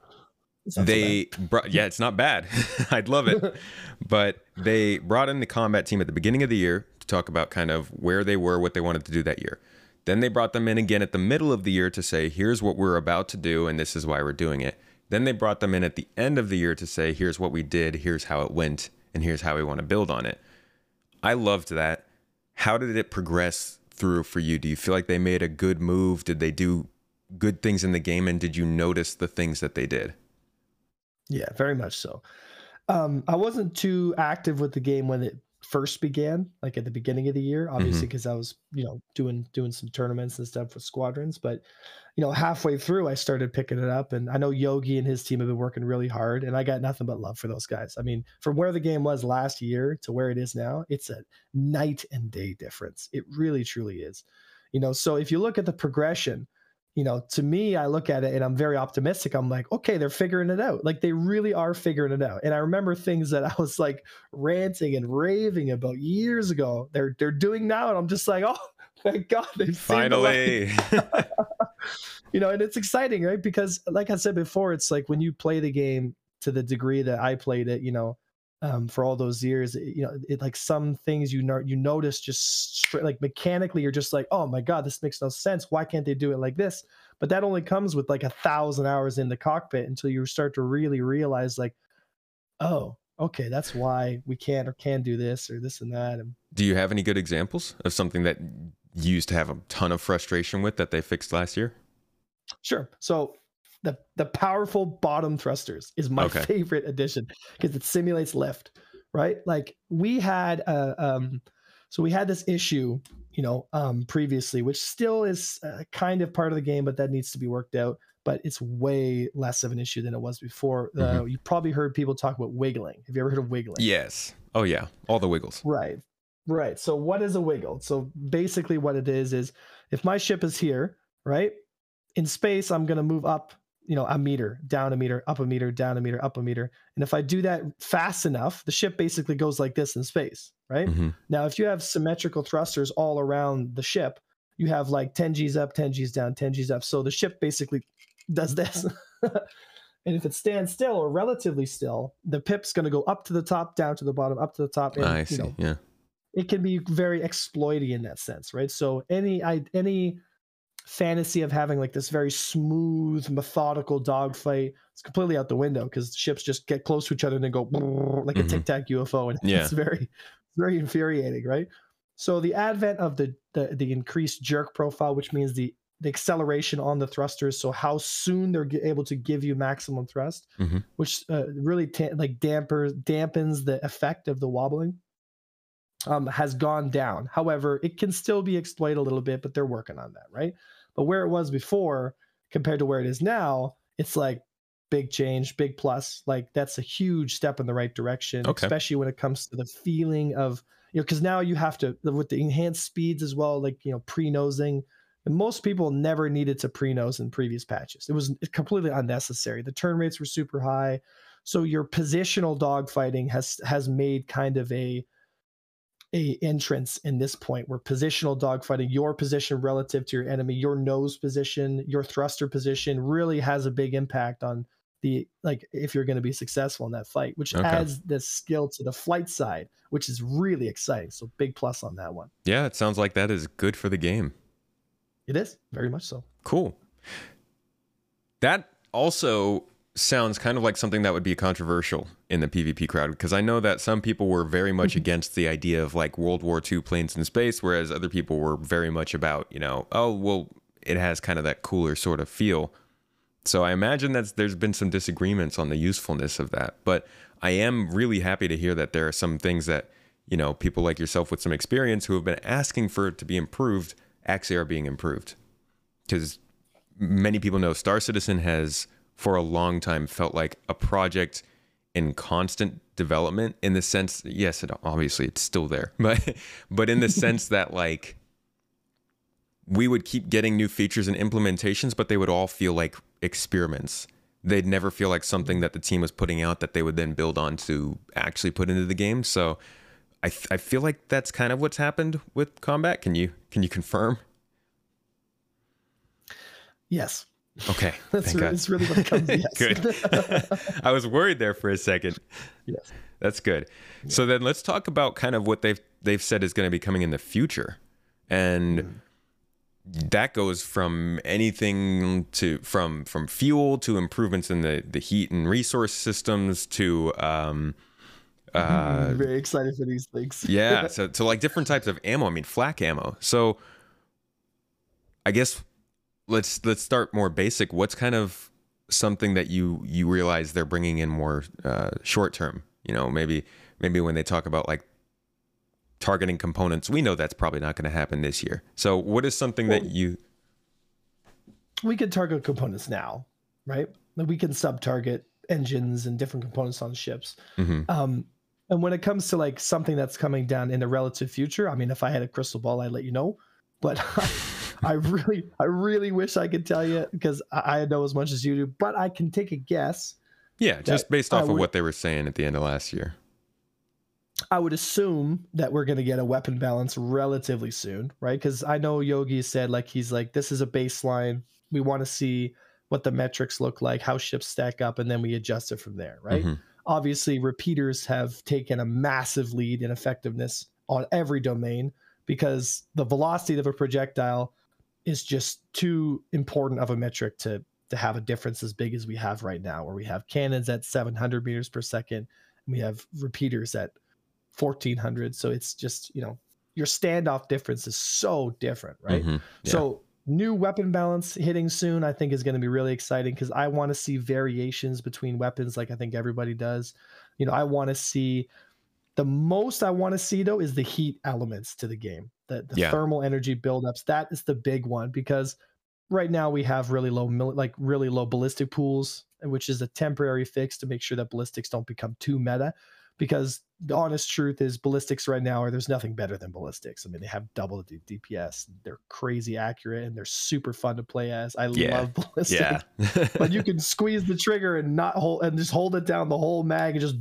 not so they brought, yeah, it's not bad. <laughs> I'd love it, <laughs> but they brought in the combat team at the beginning of the year to talk about kind of where they were, what they wanted to do that year. Then they brought them in again at the middle of the year to say, here's what we're about to do, and this is why we're doing it. Then they brought them in at the end of the year to say, here's what we did, here's how it went, and here's how we want to build on it. I loved that. How did it progress through for you? Do you feel like they made a good move? Did they do good things in the game? And did you notice the things that they did? Yeah, very much so. Um, I wasn't too active with the game when it first began, like at the beginning of the year, obviously mm-hmm. because I was, you know, doing doing some tournaments and stuff with squadrons. But you know, halfway through, I started picking it up, and I know Yogi and his team have been working really hard, and I got nothing but love for those guys. I mean, from where the game was last year to where it is now, it's a night and day difference. It really, truly is. You know, so if you look at the progression, you know, to me, I look at it and I'm very optimistic. I'm like, okay, they're figuring it out. Like they really are figuring it out. And I remember things that I was like ranting and raving about years ago. They're they're doing now, and I'm just like, oh, <laughs> thank God they've seen the light. Finally. <laughs> <laughs> you know, and it's exciting, right? Because like I said before, it's like when you play the game to the degree that I played it, you know, um, for all those years. It, you know, it like some things you know you notice just straight, like mechanically, you're just like, oh my god, this makes no sense. Why can't they do it like this? But that only comes with like a thousand hours in the cockpit until you start to really realize like, oh, okay, that's why we can't or can do this or this and that. And Do you have any good examples of something that you used to have a ton of frustration with that they fixed last year? Sure. So the the powerful bottom thrusters is my Okay. favorite addition because it simulates lift, right? Like we had uh, um so we had this issue, you know, um previously which still is uh, kind of part of the game but that needs to be worked out, but it's way less of an issue than it was before. Uh, Mhm. you probably heard people talk about wiggling. Have you ever heard of wiggling? Yes. Oh yeah, all the wiggles. Right. Right. So what is a wiggle? So basically what it is is if my ship is here, right? In space, I'm gonna move up, you know, a meter, down a meter, up a meter, down a meter, up a meter. And if I do that fast enough, the ship basically goes like this in space, right? Mhm. Now, if you have symmetrical thrusters all around the ship, you have like 10 G's up, 10 G's down, 10 G's up. So the ship basically does this. <laughs> and if it stands still or relatively still, the pip's going to go up to the top, down to the bottom, up to the top. And, I see. know, yeah. it can be very exploity in that sense, right? So any I, any fantasy of having like this very smooth, methodical dogfight is completely out the window because ships just get close to each other and then go <laughs> like a Mhm. tic tac UFO, and <laughs> Yeah. it's very very infuriating, right? So the advent of the, the the increased jerk profile, which means the the acceleration on the thrusters, so how soon they're able to give you maximum thrust, Mhm. which uh, really ta- like dampers dampens the effect of the wobbling um, has gone down. However, it can still be exploited a little bit, but they're working on that, right? But where it was before compared to where it is now, it's like big change, big plus. Like that's a huge step in the right direction, Okay. especially when it comes to the feeling of you know, because now you have to with the enhanced speeds as well, like you know, pre-nosing. And most people never needed to pre-nose in previous patches. It was completely unnecessary. The turn rates were super high. So your positional dogfighting has has made kind of a a entrance in this point where positional dogfighting, your position relative to your enemy, your nose position, your thruster position really has a big impact on the like if you're going to be successful in that fight, which Okay. adds this skill to the flight side, which is really exciting. So big plus on that one. Yeah, it sounds like that is good for the game. It is very much so. Cool. That also sounds kind of like something that would be controversial in the PvP crowd because I know that some people were very much mm-hmm. against the idea of like World War II planes in space, whereas other people were very much about, you know, oh, well, it has kind of that cooler sort of feel. So I imagine that there's been some disagreements on the usefulness of that. But I am really happy to hear that there are some things that, you know, people like yourself with some experience who have been asking for it to be improved actually are being improved. Because many people know Star Citizen has for a long time felt like a project in constant development in the sense yes it obviously it's still there <laughs> but but in the sense <laughs> that like we would keep getting new features and implementations but they would all feel like experiments. They'd never feel like something that the team was putting out that they would then build on to actually put into the game. So I, th- I feel like that's kind of what's happened with combat. Can you can you confirm? Yes. Okay <laughs> That's, re- that's really what it comes. <laughs> Yes. good. I was worried there for a second. <laughs> yes. That's good. So then let's talk about kind of what they've they've said is going to be coming in the future, and that goes from anything to from from fuel to improvements in the the heat and resource systems to um uh very excited for these things. yeah so to like different types of ammo i mean flak ammo so i guess let's let's start more basic what's kind of something that you you realize they're bringing in more uh, short term you know maybe maybe when they talk about like targeting components we know that's probably not going to happen this year so what is something that you we could target components now, right? We can sub target engines and different components on ships. Mhm. Um, and when it comes to like something that's coming down in the relative future, I mean, if I had a crystal ball, I'd let you know. But <laughs> I really, I really wish I could tell you because I, I know as much as you do. But I can take a guess. yeah just based I off of would- what they were saying at the end of last year I would assume that we're going to get a weapon balance relatively soon, right? Because I know Yogi said like he's like this is a baseline. We want to see what the metrics look like, how ships stack up, and then we adjust it from there, right? Mhm. obviously repeaters have taken a massive lead in effectiveness on every domain because the velocity of a projectile is just too important of a metric to to have a difference as big as we have right now where we have cannons at 700 meters per second and we have repeaters at 1400 so it's just you know your standoff difference is so different right Mhm. Yeah. so new weapon balance hitting soon i think is going to be really exciting because i want to see variations between weapons like i think everybody does you know i want to see the most i want to see though is the heat elements to the game the, the Yeah. thermal energy buildups that is the big one because right now we have really low like really low ballistic pools which is a temporary fix to make sure that ballistics don't become too meta because the honest truth is ballistics right now are there's nothing better than ballistics i mean they have double the dps they're crazy accurate and they're super fun to play as i Yeah. love <laughs> ballistics yeah. <laughs> but you can squeeze the trigger and not hold and just hold it down the whole mag and just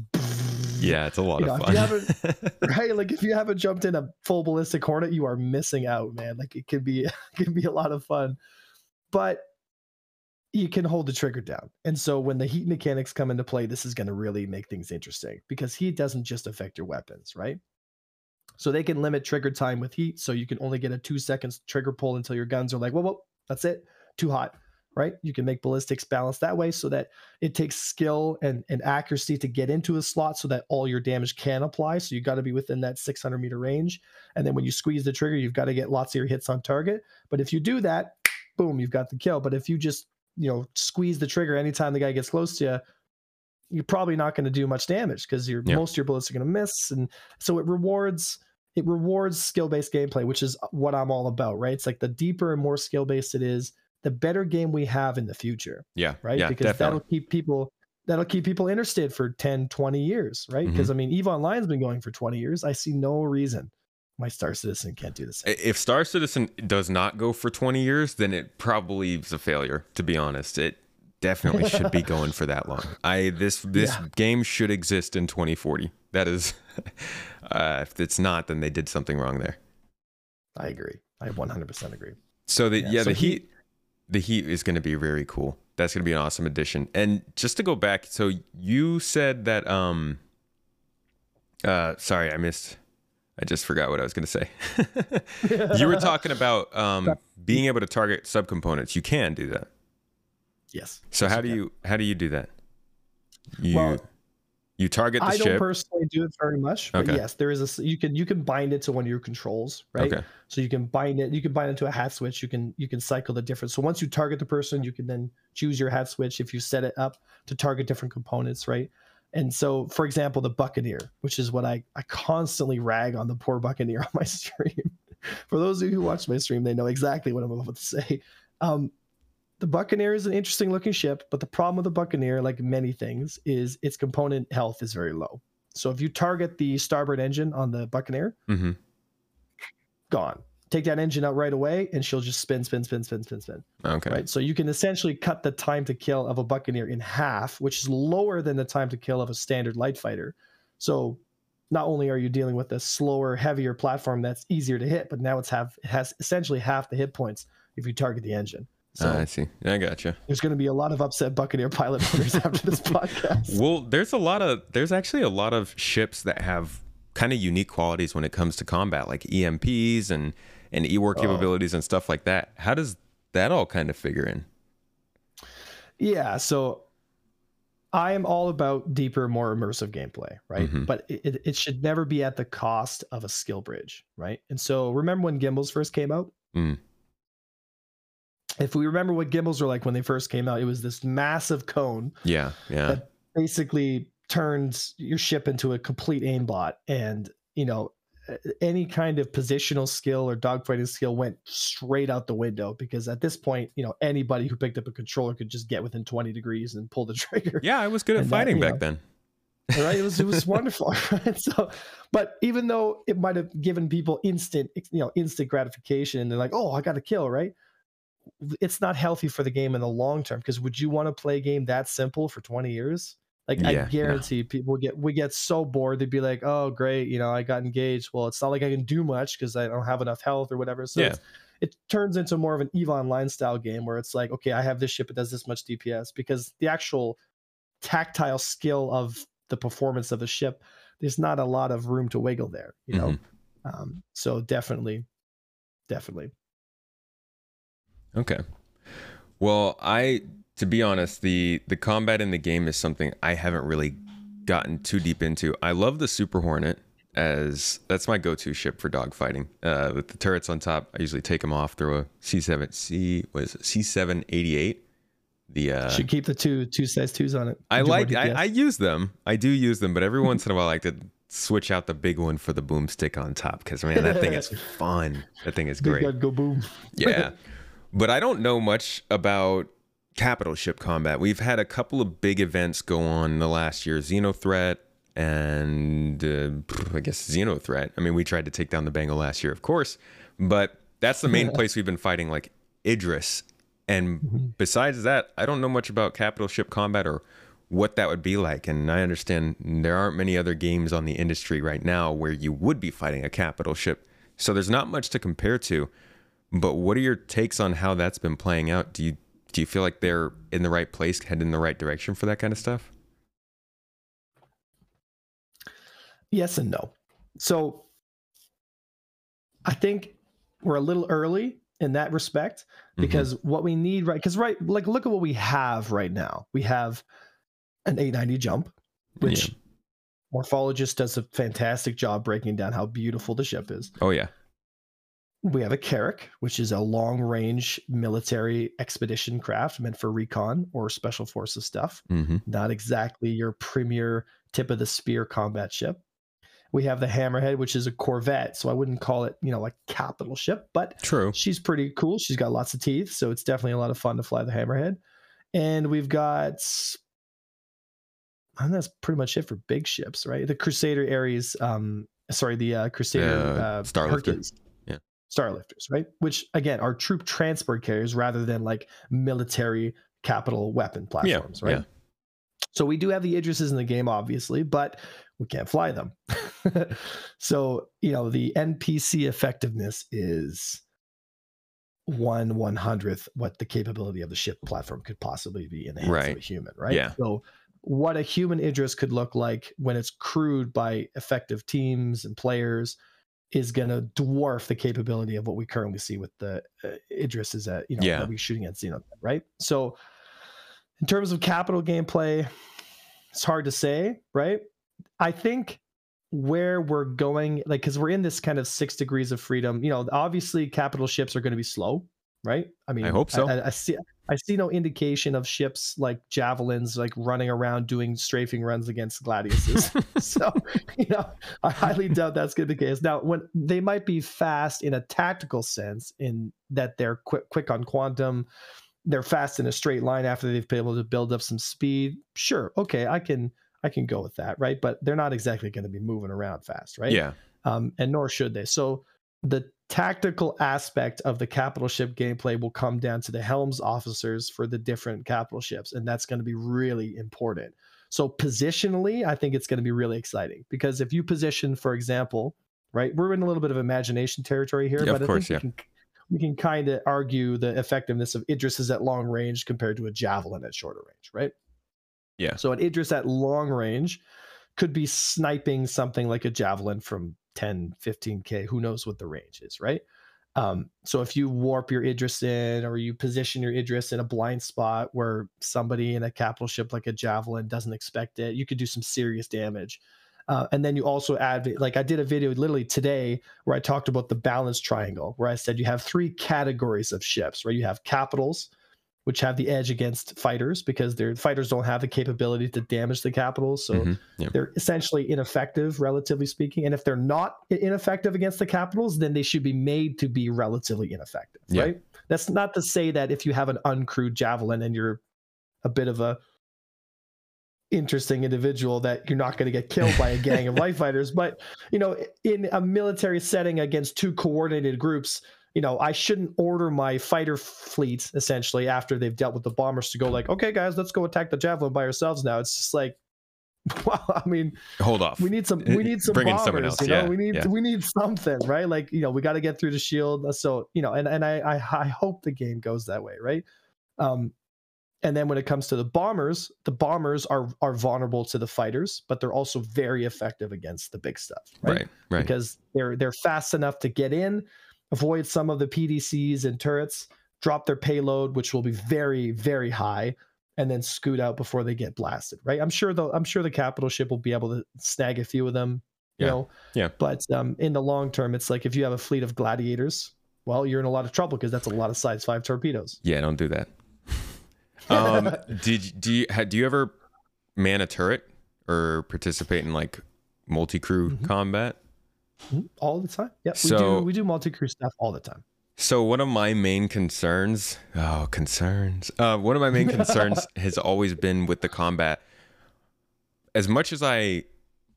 yeah, it's a lot You of know, if you fun. <laughs> right like if you haven't jumped in a full ballistic hornet you are missing out man. Like it can be <laughs> it can be a lot of fun. But you can hold the trigger down. And so when the heat mechanics come into play this is going to really make things interesting because heat doesn't just affect your weapons right? So they can limit trigger time with heat. So you can only get a two seconds trigger pull until your guns are like whoa whoa that's it. Too hot right you can make ballistics balance that way so that it takes skill and, and accuracy to get into a slot so that all your damage can apply. So you got to be within that 600 meter range. And then when you squeeze the trigger, you've got to get lots of your hits on target. But if you do that, boom, you've got the kill. But if you just, you know, squeeze the trigger anytime the guy gets close to you, you're probably not going to do much damage because your Yeah. most of your bullets are going to miss. And so it rewards it rewards skill based gameplay, which is what I'm all about, right? It's like the deeper and more skill based it is, the better game we have in the future yeah. right? Yeah, because definitely. that'll keep people that'll keep people interested for 10, 20 years, right? Mm-hmm. Because I mean, Eve Online's been going for 20 years. I see no reason my Star Citizen can't do the same. If Star Citizen does not go for 20 years, then it probably is a failure, to be honest. It definitely should be going for that long. I this this Yeah. game should exist in 2040. That is <laughs> uh, if it's not, then they did something wrong there. I agree. I 100% agree. So the Yeah, yeah, so the he- heat the heat is going to be very cool. That's going to be an awesome addition. And just to go back, so you said that um uh sorry, I missed I just forgot what I was going to say. <laughs> you were talking about um being able to target subcomponents. You can do that. Yes. So Yes, how do can. you how do you do that? You Well, you target the I don't personally do it very much, but Okay. yes, there is a you can you can bind it to one of your controls, right? Okay. So you can bind it, you can bind it to a hat switch. You can you can cycle the different. So once you target the person, you can then choose your hat switch if you set it up to target different components, right? And so, for example, the Buccaneer, which is what I I constantly rag on the poor Buccaneer <laughs> on my stream. for those of you who watch my stream, they know exactly what I'm about to say. Um, the Buccaneer is an interesting looking ship, but the problem with the Buccaneer, like many things, is its component health is very low. So if you target the starboard engine on the Buccaneer, hmm gone. Take that engine out right away, and she'll just spin, spin, spin, spin, spin, spin. Okay. Right. So you can essentially cut the time to kill of a Buccaneer in half, which is lower than the time to kill of a standard light fighter. So not only are you dealing with a slower, heavier platform that's easier to hit, but now it's have it has essentially half the hit points if you target the engine. So Ah, I see. I gotcha. there's going to be a lot of upset Buccaneer pilot owners <laughs> after this podcast. Well, there's a lot of there's actually a lot of ships that have kind of unique qualities when it comes to combat, like EMPs and and E-war Oh. capabilities and stuff like that. How does that all kind of figure in? Yeah, so I am all about deeper, more immersive gameplay, right? Mhm. But it, it- it should never be at the cost of a skill bridge, right? And so remember when gimbals first came out? Mm. If we remember what gimbals were like when they first came out, it was this massive cone Yeah, yeah, that basically turns your ship into a complete aimbot. And you know any kind of positional skill or dogfighting skill went straight out the window because at this point you know anybody who picked up a controller could just get within 20 degrees and pull the <laughs> trigger. Yeah. I was good at And fighting you back know, then. <laughs> right? It was it was <laughs> wonderful right? So but even though it might have given people instant you know instant gratification and they're like oh i got a kill right it's not healthy for the game in the long term because would you want to play a game that simple for 20 years like Yeah, i guarantee people get we get so bored they'd be like oh great you know i got engaged well it's not like i can do much because i don't have enough health or whatever so Yeah. it's, it turns into more of an eve online style game where it's like okay i have this ship it does this much dps because the actual tactile skill of the performance of the ship, there's not a lot of room to wiggle there, you know. Mm-hmm. Um, so definitely, definitely. Okay. Well, I to be honest, the the combat in the game is something I haven't really gotten too deep into. I love the Super Hornet as that's my go-to ship for dogfighting. Uh, with the turrets on top, I usually take them off, throw a C7 C was C788. The uh, should keep the two two size twos on it. I like I, I use them. I do use them, but every once in a while I like to switch out the big one for the boomstick on top because man, that thing is <laughs> fun. That thing is great. Go boom. yeah, <laughs> but I don't know much about capital ship combat. We've had a couple of big events go on in the last year. Xenothreat and uh, I guess Xenothreat. I mean, we tried to take down the Bengal last year, of course, but that's the main <laughs> place we've been fighting like Idris. And mm-hmm. besides that, I don't know much about capital ship combat or what that would be like. And I understand there aren't many other games on the industry right now where you would be fighting a capital ship. So there's not much to compare to. But what are your takes on how that's been playing out? Do you do you feel like they're in the right place, headed in the right direction for that kind of stuff? Yes and no. So I think we're a little early in that respect mm-hmm. because mm-hmm. what we need right because right like look at what we have right now. We have an 890 jump, which yeah. Morphologis does a fantastic job breaking down how beautiful the ship is. Oh yeah we have a Carrack, which is a long range military expedition craft meant for recon or special forces stuff. Mm-hmm. Not exactly your premier tip of the spear combat ship. We have the Hammerhead, which is a corvette. So I wouldn't call it, you know, like capital ship, but true. She's pretty cool. She's got lots of teeth. So it's definitely a lot of fun to fly the Hammerhead. And we've got and that's pretty much it for big ships, right? The Crusader Ares, um, sorry, the uh, Crusader uh, uh, Starlifter. Starlifters, right? Which again are troop transport carriers rather than like military capital weapon platforms, yeah, right? Yeah. So we do have the Idrises in the game, obviously, but we can't fly them. <laughs> so you know the NPC effectiveness is one one hundredth what the capability of the ship platform could possibly be in the hands right. of a human, right? Yeah. So what a human Idris could look like when it's crewed by effective teams and players is going to dwarf the capability of what we currently see with the uh, Idris is at, you know, yeah. we shooting at Xeno, right? So in terms of capital gameplay, it's hard to say, right? I think where we're going, like, because we're in this kind of six degrees of freedom, you know, obviously capital ships are going to be slow, right? I mean, I hope so. I, I, see, I see no indication of ships like javelins like running around doing strafing runs against gladiuses. <laughs> <laughs> so, you know, I highly doubt that's going to be the case. Now, when they might be fast in a tactical sense, in that they're quick, quick on quantum, they're fast in a straight line after they've been able to build up some speed. Sure, okay, I can I can go with that, right? But they're not exactly going to be moving around fast, right? Yeah. Um, and nor should they. So the tactical aspect of the capital ship gameplay will come down to the helms officers for the different capital ships and that's going to be really important. So positionally i think it's going to be really exciting because if you position for example right we're in a little bit of imagination territory here yeah, but of course, yeah. we can, we can kind of argue the effectiveness of idris at long range compared to a javelin at shorter range right? Yeah. So an idris at long range could be sniping something like a javelin from 10, 15K, who knows what the range is, right? Um, so if you warp your Idris in or you position your Idris in a blind spot where somebody in a capital ship like a Javelin doesn't expect it, you could do some serious damage. Uh, and then you also add, like I did a video literally today where I talked about the balance triangle, where I said you have three categories of ships, right? You have capitals, which have the edge against fighters because their fighters don't have the capability to damage the capitals. So mm-hmm. yep. they're essentially ineffective, relatively speaking. And if they're not ineffective against the capitals, then they should be made to be relatively ineffective, right? That's not to say that if you have an uncrewed javelin and you're a bit of a interesting individual that you're not going to get killed by a gang of <laughs> light fighters but you know in a military setting against two coordinated groups you know, I shouldn't order my fighter fleet essentially after they've dealt with the bombers to go like, okay, guys, let's go attack the javelin by ourselves now. It's just like, <laughs> well, I mean, hold off. We need some. We need some Bring bombers. else. You know, yeah, we need yeah. we need something, right? Like you know, we got to get through the shield. So you know, and and I, I I hope the game goes that way, right? Um, And then when it comes to the bombers, the bombers are are vulnerable to the fighters, but they're also very effective against the big stuff, right? Right. Right. Because they're they're fast enough to get in, avoid some of the PDCs and turrets, drop their payload, which will be very very high, and then scoot out before they get blasted, right? I'm sure the I'm sure the capital ship will be able to snag a few of them, you Yeah. know. Yeah. But um, in the long term, it's like if you have a fleet of gladiators, well, you're in a lot of trouble because that's a lot of size five torpedoes. yeah. Don't do that. <laughs> Um, did do you had, do you ever man a turret or participate in like multi crew Mhm. combat? All the time. Yeah, we do we do multi crew stuff all the time. So one of my main concerns, oh concerns, uh, one of my main concerns <laughs> has always been with the combat. As much as I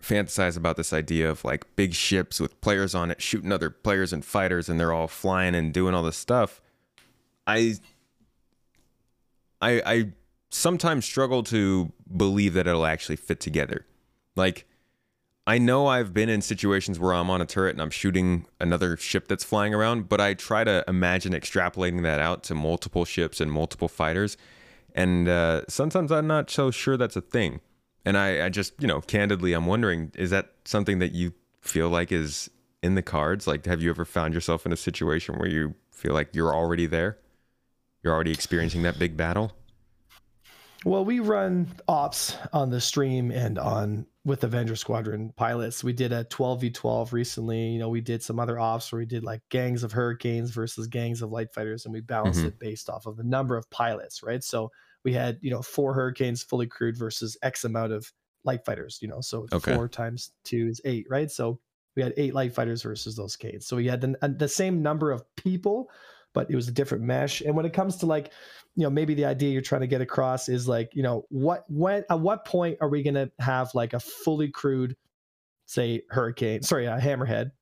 fantasize about this idea of like big ships with players on it shooting other players and fighters, and they're all flying and doing all this stuff, I, I, I sometimes struggle to believe that it'll actually fit together. Like, I know I've been in situations where I'm on a turret and I'm shooting another ship that's flying around, but I try to imagine extrapolating that out to multiple ships and multiple fighters. And uh, sometimes I'm not so sure that's a thing. And I, I just, you know, candidly, I'm wondering is that something that you feel like is in the cards? Like, have you ever found yourself in a situation where you feel like you're already there? You're already experiencing that big battle? Well, we run ops on the stream and on with Avenger Squadron pilots. We did a 12v12 recently. You know, we did some other ops where we did like gangs of hurricanes versus gangs of light fighters, and we balanced Mhm. it based off of the number of pilots, right? So we had, you know, four hurricanes fully crewed versus X amount of light fighters, you know, so Okay. four times two is eight, right? So we had eight light fighters versus those K's. So we had the, the same number of people, but it was a different mesh. And when it comes to like, you know, maybe the idea you're trying to get across is like, you know, what when at what point are we gonna have like a fully crewed, say, hurricane, sorry, a hammerhead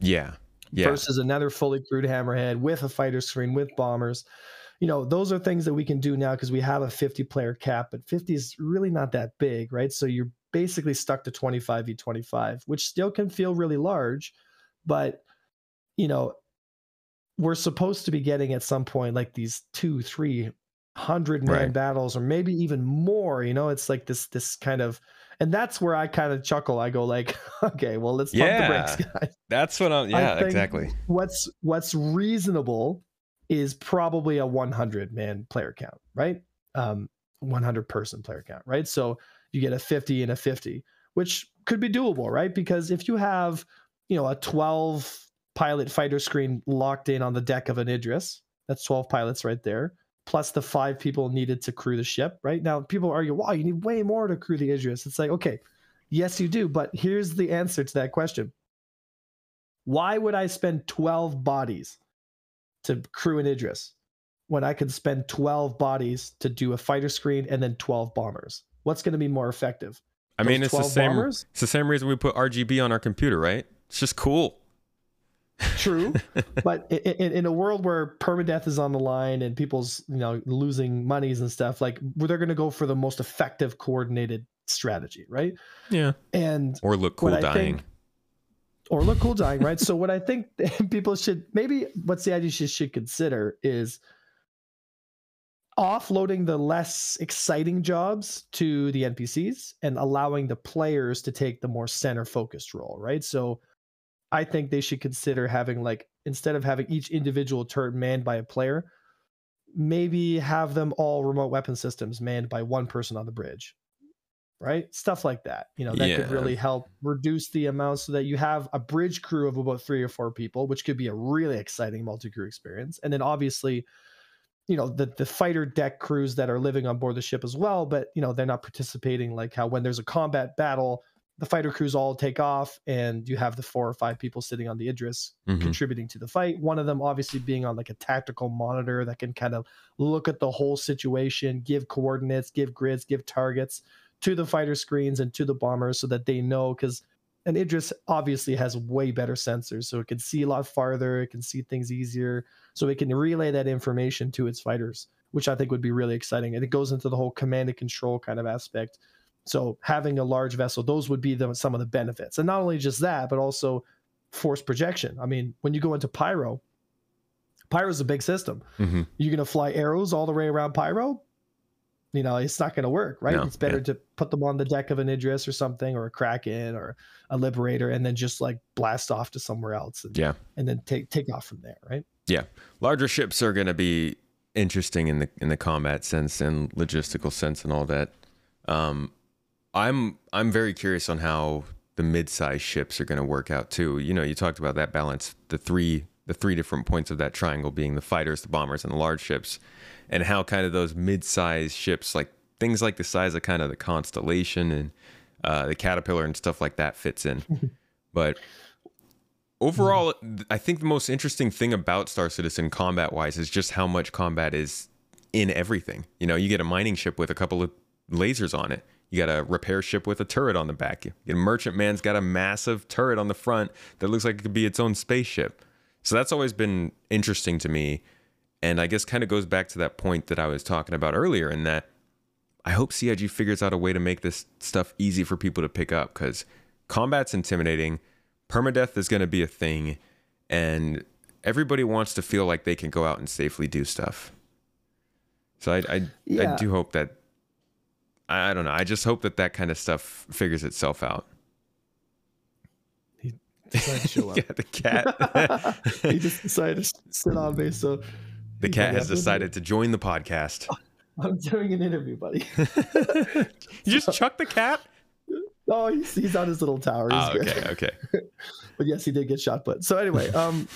Yeah. Yeah. versus another fully crewed hammerhead with a fighter screen with bombers. You know, those are things that we can do now because we have a 50 player cap, but 50 is really not that big, right? So you're basically stuck to 25 v 25, which still can feel really large, but you know, we're supposed to be getting at some point like these two, three hundred man Right. battles, or maybe even more. You know, it's like this this kind of, and that's where I kind of chuckle. I go like, <laughs> okay, well, let's pump the brakes, <laughs> guys That's what I'm, yeah, exactly. what's what's reasonable is probably a 100 man player count right um 100 person player count right so you get a 50 and a 50 which could be doable right because if you have you know a 12 pilot fighter screen locked in on the deck of an idris that's 12 pilots right there plus the five people needed to crew the ship right now people argue wow you need way more to crew the idris it's like okay yes you do but here's the answer to that question why would I spend 12 bodies to crew an Idris when I could spend 12 bodies to do a fighter screen and then 12 bombers? What's going to be more effective? I mean, Those it's the same. bombers? It's the same reason we put RGB on our computer, right? It's just cool. True, <laughs> but i- i- in, in a world where permadeath is on the line and people's you know losing monies and stuff, like they're going to go for the most effective coordinated strategy, right? Yeah. And Or look cool dying. think- or look cool dying, right? so what I think <laughs> people should maybe what's the idea should, should consider is offloading the less exciting jobs to the NPCs and allowing the players to take the more center focused role, right? So I think they should consider having like instead of having each individual turret manned by a player, maybe have them all remote weapon systems manned by one person on the bridge. Right? Stuff like that. You know, that could really help reduce the amount so that you have a bridge crew of about three or four people, which could be a really exciting multi-crew experience. And then obviously, you know, the the fighter deck crews that are living on board the ship as well, but you know, they're not participating like how when there's a combat battle, the fighter crews all take off and you have the four or five people sitting on the Idris Mhm. contributing to the fight. One of them obviously being on like a tactical monitor that can kind of look at the whole situation, give coordinates, give grids, give targets to the fighter screens and to the bombers so that they know because an Idris obviously has way better sensors, so it can see a lot farther, it can see things easier, so it can relay that information to its fighters, which I think would be really exciting. And it goes into the whole command and control kind of aspect. So having a large vessel, those would be the, some of the benefits. And not only just that, but also force projection. I mean, when you go into Pyro, pyro is a big system. Mhm. You're going to fly arrows all the way around Pyro. you know, it's not going to work, right? No, it's better yeah. to put them on the deck of an Idris or something, or a Kraken or a Liberator, and then just like blast off to somewhere else, and, Yeah. and then take take off from there, right? Yeah, larger ships are going to be interesting in the in the combat sense and logistical sense and all that. Um, I'm I'm very curious on how the mid-sized ships are going to work out too. You know, you talked about that balance, the three the three different points of that triangle being the fighters, the bombers, and the large ships, and how kind of those mid-sized ships, like things like the size of kind of the Constellation and uh, the Caterpillar and stuff like that, fits in. <laughs> but overall, I think the most interesting thing about Star Citizen combat wise is just how much combat is in everything. You know, you get a mining ship with a couple of lasers on it. You got a repair ship with a turret on the back. Your get a Merchantman's got a massive turret on the front that looks like it could be its own spaceship. So that's always been interesting to me. And I guess kind of goes back to that point that I was talking about earlier in that I hope CIG figures out a way to make this stuff easy for people to pick up because combat's intimidating, permadeath is going to be a thing, and everybody wants to feel like they can go out and safely do stuff. So I, I, I do hope that I don't know. I just hope that that kind of stuff figures itself out. He Decided to show <laughs> up. yeah, the cat. <laughs> he just decided to sit on me, so the cat has decided to join the podcast. <laughs> I'm doing an interview, buddy. you just chuck the cat? Oh, he's, he's on his little tower. He's Oh, good. okay, okay. but yes, he did get shot put. So anyway, um,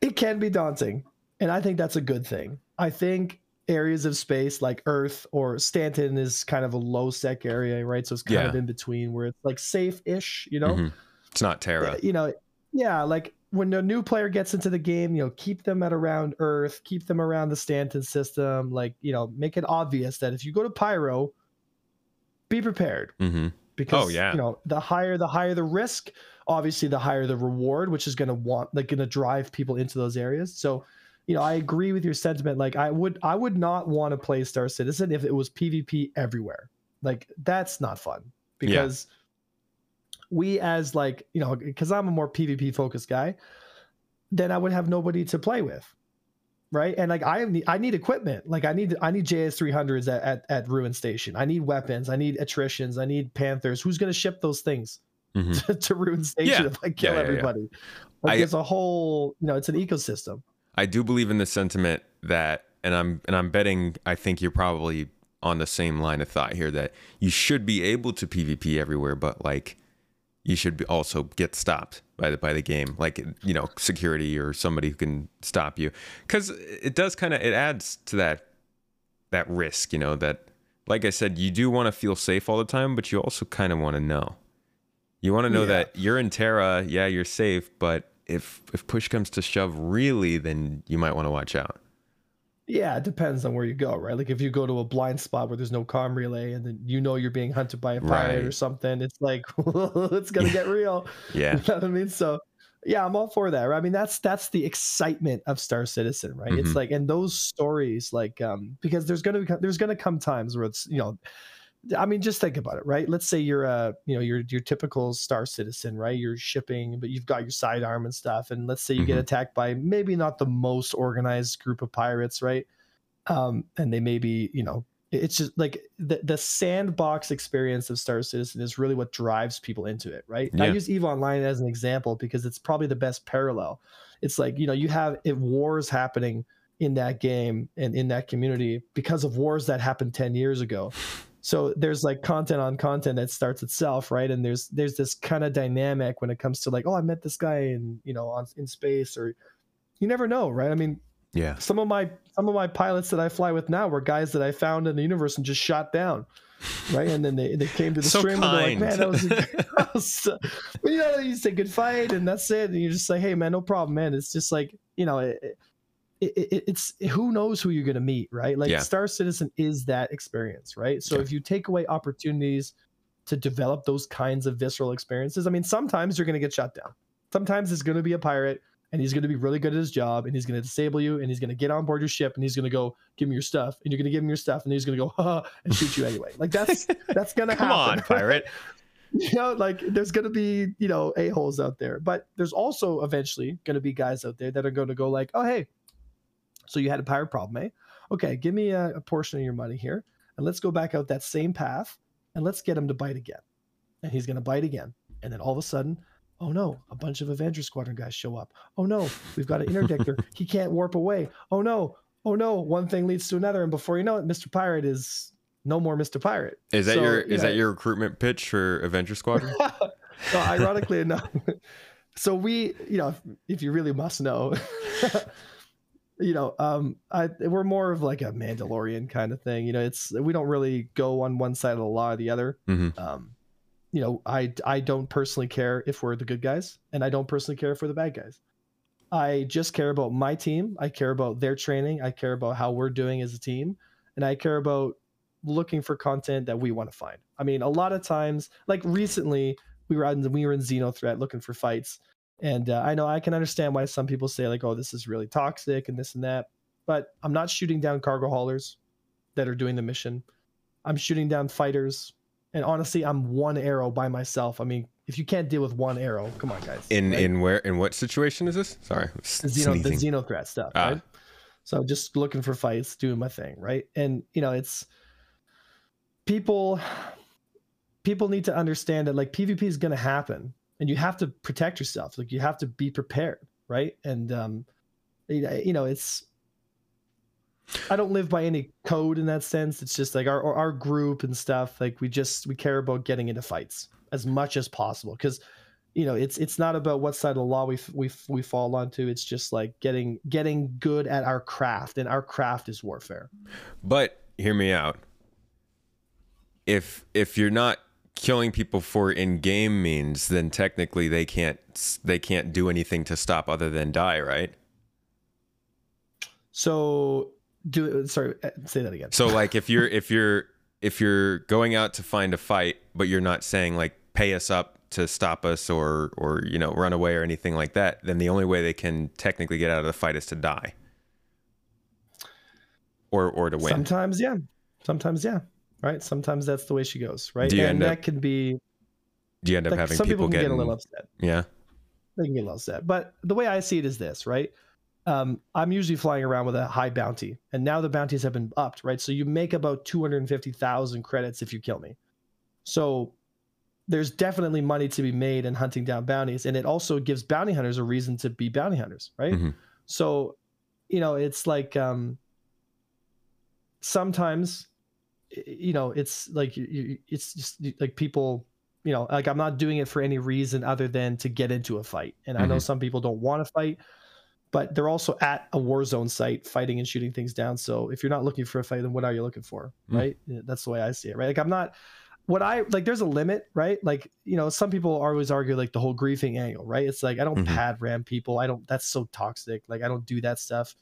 it can be daunting, and I think that's a good thing. I think areas of space like Earth or Stanton is kind of a low sec area, right? So it's kind of in between where it's like safe-ish, you know. Mhm. It's not Terra. you know, yeah, like when a new player gets into the game, you know, keep them at around Earth, keep them around the Stanton system, like, you know, make it obvious that if you go to Pyro, be prepared hmm because Oh, yeah. you know, the higher the higher the risk, obviously the higher the reward, which is going to want like going to drive people into those areas. So, you know, I agree with your sentiment. Like I would I would not want to play Star Citizen if it was PvP everywhere. Like that's not fun because we as like, you know, cuz I'm a more PvP focused guy, then I would have nobody to play with. Right. And like I need I need equipment. Like I need I need JS three hundreds at, at, at Ruin Station. I need weapons. I need attritions. I need panthers. Who's gonna ship those things hmm to, <laughs> to Ruin Station Yeah. if I kill Yeah, yeah, yeah. everybody? Like I- there's a whole you know, it's an ecosystem. I do believe in the sentiment that, and I'm and I'm betting. I think you're probably on the same line of thought here that you should be able to PvP everywhere, but like you should be also get stopped by the by the game, like you know security or somebody who can stop you, because it does kind of it adds to that that risk, you know that. Like I said, you do want to feel safe all the time, but you also kind of want to know. You want to know Yeah. that you're in Terra, yeah, you're safe, but if if push comes to shove, really, then you might want to watch out. Yeah, it depends on where you go, right? Like if you go to a blind spot where there's no comm relay and then you know you're being hunted by a pirate or something, it's like <laughs> it's gonna get <laughs> real. Yeah, You know what I mean? So yeah, I'm all for that. Right? I mean, that's that's the excitement of Star Citizen, right? It's Mhm. like and those stories, like um, because there's gonna be there's gonna come times where it's you know, I mean, just think about it, right? Let's say you're a you know you're your typical Star Citizen, right? You're shipping, but you've got your sidearm and stuff, and let's say you get Mhm. attacked by maybe not the most organized group of pirates, right? Um, and they maybe you know it's just like the, the sandbox experience of Star Citizen is really what drives people into it, right? I use EVE Online as an example because it's probably the best parallel. It's like, you know, you have it, wars happening in that game and in that community because of wars that happened 10 years ago. So there's like content on content that starts itself, right? And there's there's this kind of dynamic when it comes to like, oh, I met this guy in, you know, on in space or you never know, right? I mean, yeah, some of my some of my pilots that I fly with now were guys that I found in the universe and just shot down, right? And then they, they came to the So stream and they're like, "Man, that was, a, <laughs> that was uh," <laughs> you know, you say good fight and that's it, and you just say, "Hey, man, no problem, man." It's just like you know, it, it, it, it's who knows who you're gonna meet, right? Like Yeah. Star Citizen is that experience, right? So Yeah. if you take away opportunities to develop those kinds of visceral experiences, I mean, sometimes you're gonna get shut down. Sometimes it's gonna be a pirate and he's going to be really good at his job and he's going to disable you and he's going to get on board your ship and he's going to go give him your stuff and you're going to give him your stuff and he's going to go ha and shoot you anyway like that's <laughs> that's going to happen. come on, <laughs> pirate. you know like there's going to be you know a-holes out there but there's also eventually going to be guys out there that are going to go like oh hey so you had a pirate problem eh okay, give me a, a portion of your money here, and let's go back out that same path, and let's get him to bite again, and he's gonna bite again, and then all of a sudden. Oh no, a bunch of Avenger Squadron guys show up. Oh no, we've got an interdictor. <laughs> he can't warp away. Oh no, oh no, one thing leads to another, and before you know it, Mr. Pirate is no more Mr. Pirate. Is that So, your you is know- that your recruitment pitch for Avenger Squadron? <laughs> no, ironically enough. <laughs> So we, you know, if, if you really must know, you know, um, I we're more of like a Mandalorian kind of thing. You know, it's we don't really go on one side of the law or the other. Mhm. Um, you know, I I don't personally care if we're the good guys, and I don't personally care if we're the bad guys. I just care about my team. I care about their training. I care about how we're doing as a team, and I care about looking for content that we want to find. I mean, a lot of times, like recently, we were out in, we were in Xeno Threat looking for fights, and uh, I know I can understand why some people say like, "Oh, this is really toxic" and this and that. But I'm not shooting down cargo haulers that are doing the mission. I'm shooting down fighters, and honestly, I'm one arrow by myself. I mean, if you can't deal with one arrow, come on, guys. In right? in where in what situation is this? Sorry, the Xeno, the sneezing. Xeno threat stuff, Ah. right? So just looking for fights, doing my thing, right? And you know, it's people people need to understand that like PvP is going to happen and you have to protect yourself. Like you have to be prepared, right? And um you know- it's I don't live by any code in that sense. It's just like our our group and stuff. Like we just we care about getting into fights as much as possible because you know it's it's not about what side of the law we we we fall onto. It's just like getting getting good at our craft, and our craft is warfare. But hear me out. If if you're not killing people for in-game means, then technically they can't they can't do anything to stop other than die, right? So do sorry, uh, say that again. So like if you're <laughs> if you're if you're going out to find a fight, but you're not saying like pay us up to stop us or or you know run away or anything like that, then the only way they can technically get out of the fight is to die. Or or to win. Sometimes, yeah. Sometimes, yeah. Right. Sometimes that's the way she goes. Right. And that up can be Do you end up like, having some people, people, can getting get a little upset. Yeah. they can get a little upset. But the way I see it is this, right? Um, I'm usually flying around with a high bounty, and now the bounties have been upped, right? So you make about 250,000 credits if you kill me. So there's definitely money to be made in hunting down bounties, and it also gives bounty hunters a reason to be bounty hunters, right? Mhm. So, you know, it's like um, sometimes, you know, it's like it's just like people you know, like I'm not doing it for any reason other than to get into a fight. And I know Mhm. some people don't want to fight, but they're also at a war zone site fighting and shooting things down. So if you're not looking for a fight, then what are you looking for? Mm. Right. That's the way I see it. Right. Like I'm not what I like there's a limit, right? Like, you know, some people always argue like the whole griefing angle, right? It's like I don't Mhm. pad ram people. I don't that's so toxic. Like I don't do that stuff.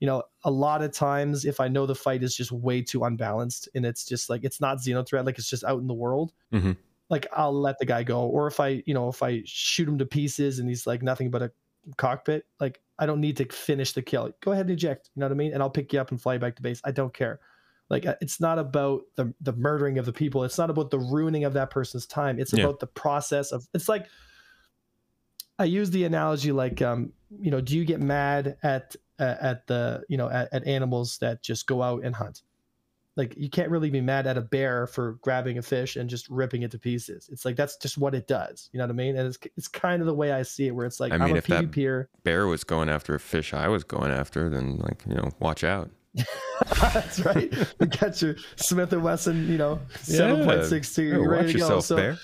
You know, a lot of times if I know the fight is just way too unbalanced and it's just like it's not Xeno threat, like it's just out in the world, Mhm. like I'll let the guy go. Or if I, you know, if I shoot him to pieces and he's like nothing but a cockpit, like I don't need to finish the kill. Go ahead and eject. You know what I mean? And I'll pick you up and fly you back to base. I don't care. Like uh, it's not about the the murdering of the people. It's not about the ruining of that person's time. It's Yeah. about the process of. It's like I use the analogy like, um, you know, do you get mad at at the you know at, at animals that just go out and hunt? Like you can't really be mad at a bear for grabbing a fish and just ripping it to pieces. It's like that's just what it does. You know what I mean? And it's it's kind of the way I see it, where it's like I I mean, am a if that- Bear was going after a fish I was going after, then like, you know, watch out. <laughs> That's right. You got your Smith and Wesson, you know, seven point six two. You're ready watch to go. yourself, So Bear.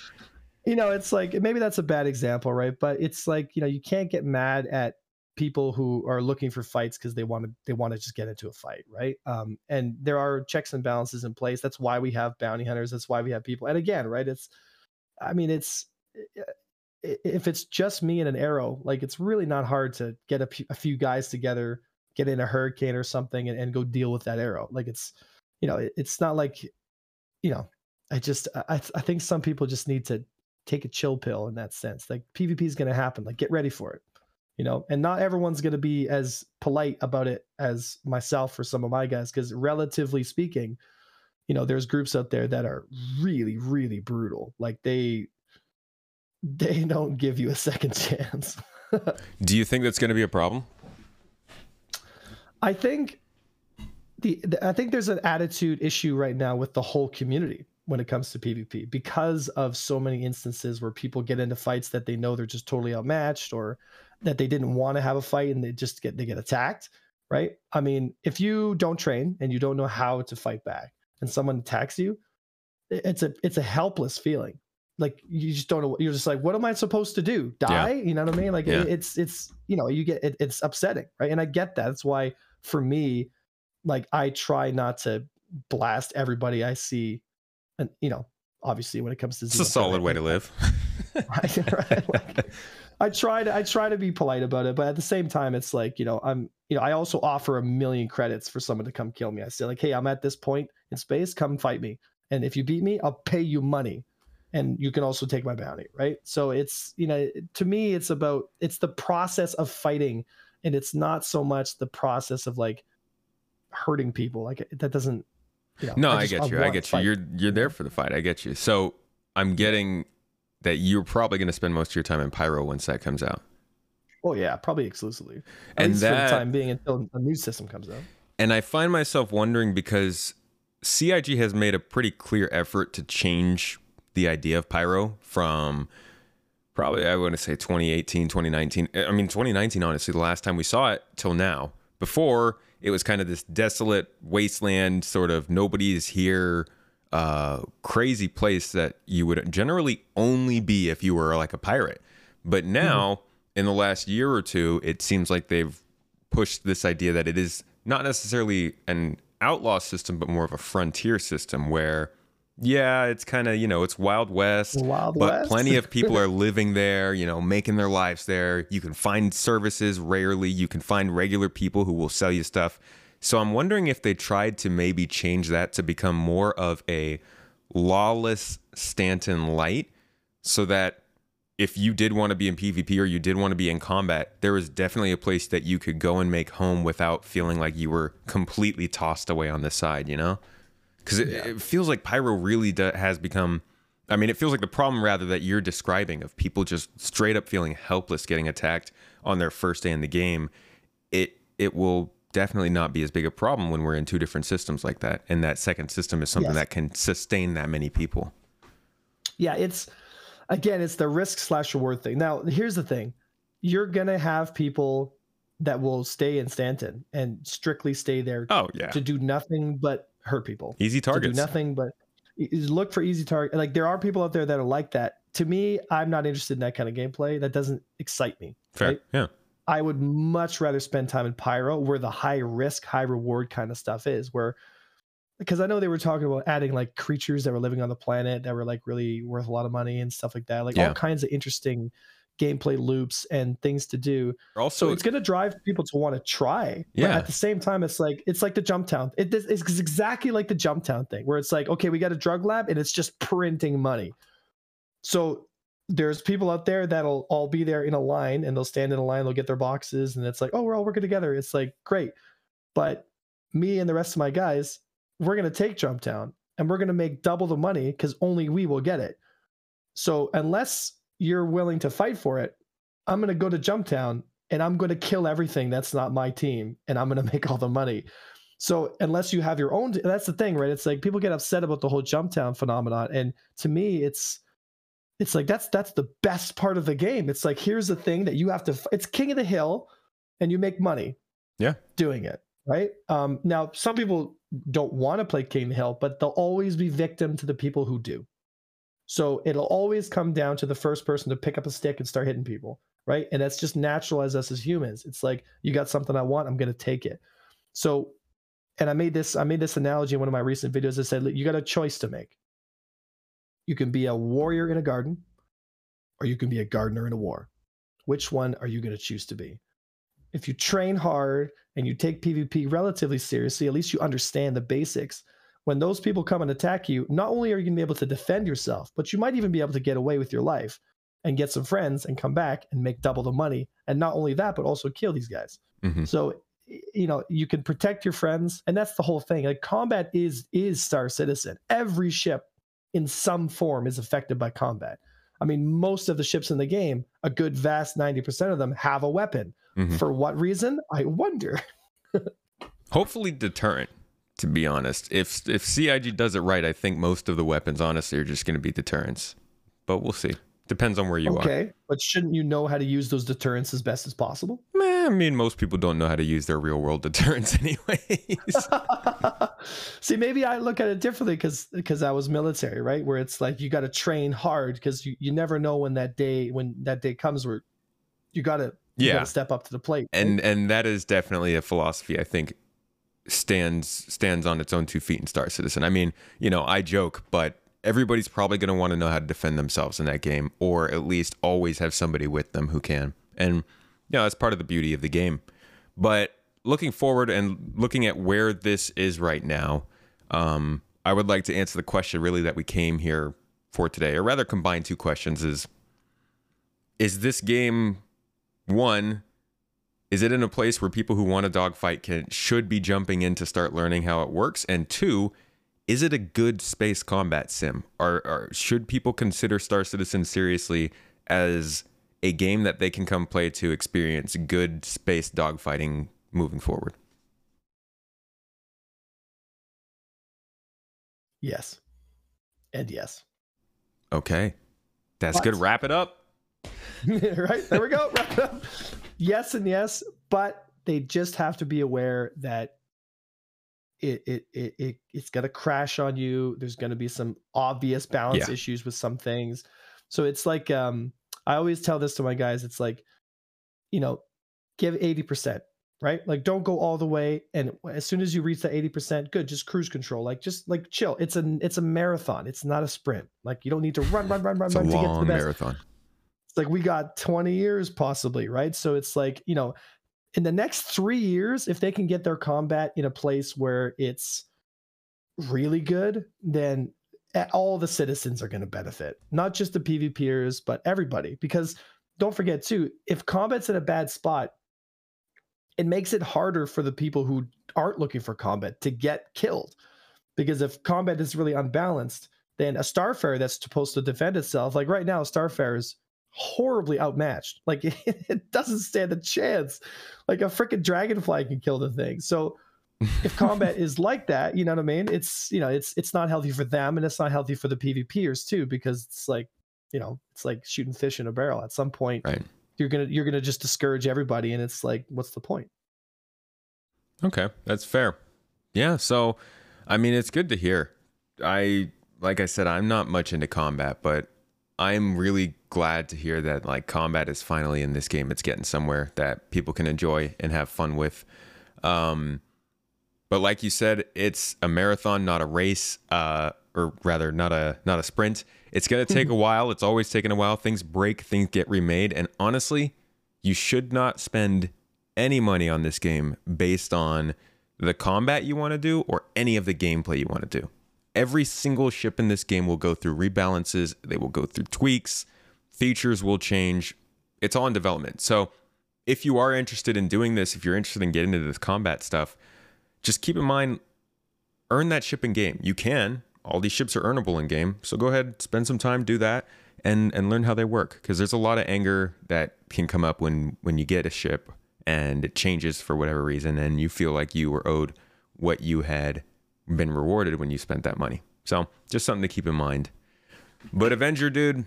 you know, it's like maybe that's a bad example, right? But it's like you know, you can't get mad at people who are looking for fights because they want to they want to just get into a fight, right? Um, and there are checks and balances in place. That's why we have bounty hunters. That's why we have people. And again, right? It's, I mean, it's if it's just me and an arrow, like it's really not hard to get a, p- a few guys together, get in a hurricane or something, and, and go deal with that arrow. Like it's, you know, it, it's not like, you know, I just I I think some people just need to take a chill pill in that sense. Like PvP is going to happen. Like get ready for it, you know. And not everyone's going to be as polite about it as myself or some of my guys, because relatively speaking, you know, there's groups out there that are really, really brutal. Like they they <laughs> don't give you a second <laughs> chance. Do you think that's going to be a problem? I think the, the I think there's an attitude issue right now with the whole community when it comes to PvP because of so many instances where people get into fights that they know they're just totally outmatched or that they didn't want to have a fight and they just get they get attacked, right? I mean, if you don't train and you don't know how to fight back and someone attacks you, it's a it's a helpless feeling. Like you just don't know. You're just like, what am I supposed to do? Die? Yeah. You know what I mean? Like yeah. it, it's it's you know you get it, it's upsetting, right? And I get that. That's why for me, like I try not to blast everybody I see, and you know, obviously when it comes to it's a solid way to live. <laughs> right, right, like, I try to I try to be polite about it, but at the same time, it's like you know I'm you know I also offer a million credits for someone to come kill me. I say like, hey, I'm at this point in space, come fight me, and if you beat me, I'll pay you money, and you can also take my bounty, right? So it's you know to me, it's about it's the process of fighting, and it's not so much the process of like hurting people. Like that doesn't. You know, no, I, just, I get you. I get you. You're you're there for the fight. I get you. So I'm getting that you're probably going to spend most of your time in Pyro once that comes out. Oh yeah, probably exclusively. At and that, for the time being until a new system comes out. And I find myself wondering because CIG has made a pretty clear effort to change the idea of Pyro from probably I want to say 2018, 2019. I mean 2019 honestly, the last time we saw it till now. Before it was kind of this desolate wasteland sort of nobody's here uh, crazy place that you would generally only be if you were like a pirate. But now, mm-hmm. in the last year or two, it seems like they've pushed this idea that it is not necessarily an outlaw system, but more of a frontier system where, yeah, it's kind of, you know, it's Wild West, Wild but West. plenty of people are <laughs> living there, you know, making their lives there. You can find services rarely, you can find regular people who will sell you stuff. So I'm wondering if they tried to maybe change that to become more of a lawless Stanton light so that if you did want to be in PvP or you did want to be in combat, there was definitely a place that you could go and make home without feeling like you were completely tossed away on the side, you know? Because it, yeah. it, feels like Pyro really do, has become. I mean, it feels like the problem rather that you're describing of people just straight up feeling helpless getting attacked on their first day in the game. It it will definitely not be as big a problem when we're in two different systems like that. And that second system is something yes. that can sustain that many people. Yeah, it's again, it's the risk slash reward thing. Now, here's the thing you're going to have people that will stay in Stanton and strictly stay there oh, yeah. to do nothing but hurt people. Easy targets. To do nothing but look for easy target. Like there are people out there that are like that. To me, I'm not interested in that kind of gameplay. That doesn't excite me. Fair. Right? Yeah. I would much rather spend time in Pyro where the high risk, high reward kind of stuff is, where because I know they were talking about adding like creatures that were living on the planet that were like really worth a lot of money and stuff like that, like yeah. all kinds of interesting gameplay loops and things to do. Also, so it's going to drive people to want to try. Yeah. But at the same time, it's like it's like the Jump Town. It, it's exactly like the Jump Town thing, where it's like, okay, we got a drug lab and it's just printing money. So there's people out there that'll all be there in a line and they'll stand in a line, they'll get their boxes, and it's like, oh, we're all working together. It's like, great. But me and the rest of my guys, we're going to take Jump Town and we're going to make double the money because only we will get it. So unless you're willing to fight for it, I'm going to go to Jump Town and I'm going to kill everything that's not my team and I'm going <laughs> to make all the money. So unless you have your own, that's the thing, right? It's like people get upset about the whole Jump Town phenomenon. And to me, it's, it's like that's that's the best part of the game. It's like here's the thing that you have to. It's king of the hill, and you make money. Yeah, doing it right. Um, now some people don't want to play king of the hill, but they'll always be victim to the people who do. So it'll always come down to the first person to pick up a stick and start hitting people, right? And that's just natural as us as humans. It's like you got something I want, I'm going to take it. So, and I made this I made this analogy in one of my recent videos. I said you got a choice to make. You can be a warrior in a garden, or you can be a gardener in a war. Which one are you going to choose to be? If you train hard and you take PvP relatively seriously, at least you understand the basics. When those people come and attack you, not only are you going to be able to defend yourself, but you might even be able to get away with your life and get some friends and come back and make double the money. And not only that, but also kill these guys. Mm-hmm. So you know you can protect your friends and that's the whole thing like combat is is star citizen every ship in some form is affected by combat. I mean, most of the ships in the game, a good vast 90% of them have a weapon. Mm-hmm. For what reason? I wonder. <laughs> Hopefully deterrent To be honest, if if CIG does it right, I think most of the weapons honestly are just going to be deterrents. But we'll see. Depends on where you okay, are. Okay, but shouldn't you know how to use those deterrents as best as possible? I mean, most people don't know how to use their real world deterrents, <laughs> anyways. <laughs> See, maybe I look at it differently because because I was military, right? Where it's like you got to train hard because you, you never know when that day when that day comes where you got to yeah step up to the plate. Right? And and that is definitely a philosophy I think stands stands on its own two feet in Star Citizen. I mean, you know, I joke, but everybody's probably going to want to know how to defend themselves in that game, or at least always have somebody with them who can. And you know, that's part of the beauty of the game. But looking forward and looking at where this is right now, um, I would like to answer the question really that we came here for today, or rather combine two questions is is this game one is it in a place where people who want a dogfight can should be jumping in to start learning how it works and two is it a good space combat sim? Or, or should people consider Star Citizen seriously as a game that they can come play to experience good space dogfighting moving forward? Yes. And yes. Okay. That's but, good. Wrap it up. <laughs> right. There we go. <laughs> Wrap it up. Yes and yes, but they just have to be aware that it it it, it it's going to crash on you. There's going to be some obvious balance yeah. issues with some things. So it's like um I always tell this to my guys. It's like, you know, give 80%, right? Like don't go all the way. And as soon as you reach that 80%, good, just cruise control. Like just like chill. It's a it's a marathon. It's not a sprint. Like you don't need to run, run, run, run, it's run to get to the best. marathon. It's like we got 20 years possibly, right? So it's like, you know, in the next three years, if they can get their combat in a place where it's really good, then all the citizens are going to benefit, not just the PvPers, but everybody. Because don't forget, too, if combat's in a bad spot, it makes it harder for the people who aren't looking for combat to get killed. Because if combat is really unbalanced, then a Starfarer that's supposed to defend itself, like right now, Starfarer is horribly outmatched. Like <laughs> it, doesn't stand a chance. Like a freaking dragonfly can kill the thing. So if combat is like that, you know what I mean? It's you know, it's it's not healthy for them and it's not healthy for the PvPers too, because it's like, you know, it's like shooting fish in a barrel. At some point, right. you're gonna you're gonna just discourage everybody and it's like, what's the point? Okay, that's fair. Yeah, so I mean it's good to hear. I like I said, I'm not much into combat, but I'm really glad to hear that like combat is finally in this game. It's getting somewhere that people can enjoy and have fun with. Um, but like you said, it's a marathon, not a race, uh, or rather, not a not a sprint. It's gonna take a while. It's always taken a while. Things break, things get remade, and honestly, you should not spend any money on this game based on the combat you want to do or any of the gameplay you want to do. Every single ship in this game will go through rebalances, they will go through tweaks, features will change. It's all in development. So, if you are interested in doing this, if you're interested in getting into this combat stuff, just keep in mind earn that ship in game. You can. All these ships are earnable in game. So go ahead, spend some time, do that and and learn how they work because there's a lot of anger that can come up when when you get a ship and it changes for whatever reason and you feel like you were owed what you had been rewarded when you spent that money. So just something to keep in mind. But Avenger, dude,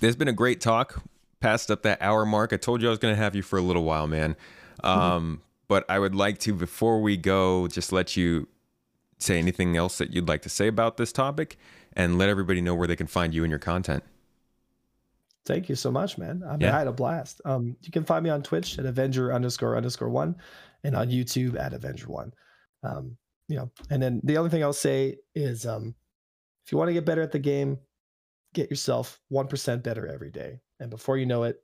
there's been a great talk. Passed up that hour mark. I told you I was going to have you for a little while, man. Um, but I would like to, before we go, just let you say anything else that you'd like to say about this topic and let everybody know where they can find you and your content. Thank you so much, man. I, mean, yeah. I had a blast. Um, you can find me on Twitch at Avenger underscore underscore one and on YouTube at Avenger one. Um, you know, and then the only thing I'll say is um, if you want to get better at the game, get yourself 1% better every day. And before you know it,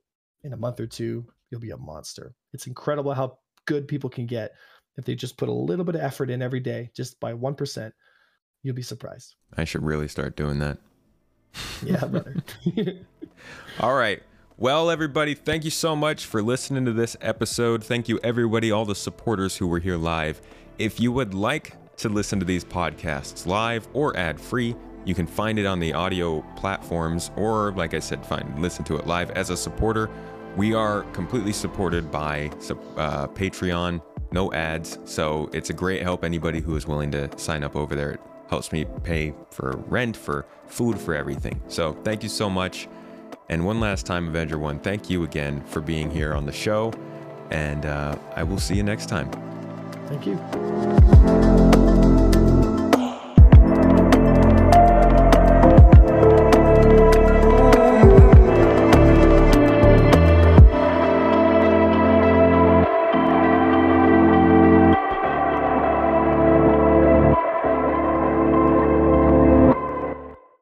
in a month or two, you'll be a monster. It's incredible how good people can get if they just put a little bit of effort in every day, just by 1%. You'll be surprised. I should really start doing that. Yeah, <laughs> brother. <laughs> All right. Well, everybody, thank you so much for listening to this episode. Thank you, everybody, all the supporters who were here live. If you would like to listen to these podcasts live or ad free, you can find it on the audio platforms, or like I said, find listen to it live as a supporter. We are completely supported by uh, Patreon no ads. So it's a great help. Anybody who is willing to sign up over there, it helps me pay for rent, for food, for everything. So thank you so much. And one last time, Avenger One, thank you again for being here on the show. And uh, I will see you next time. Thank you.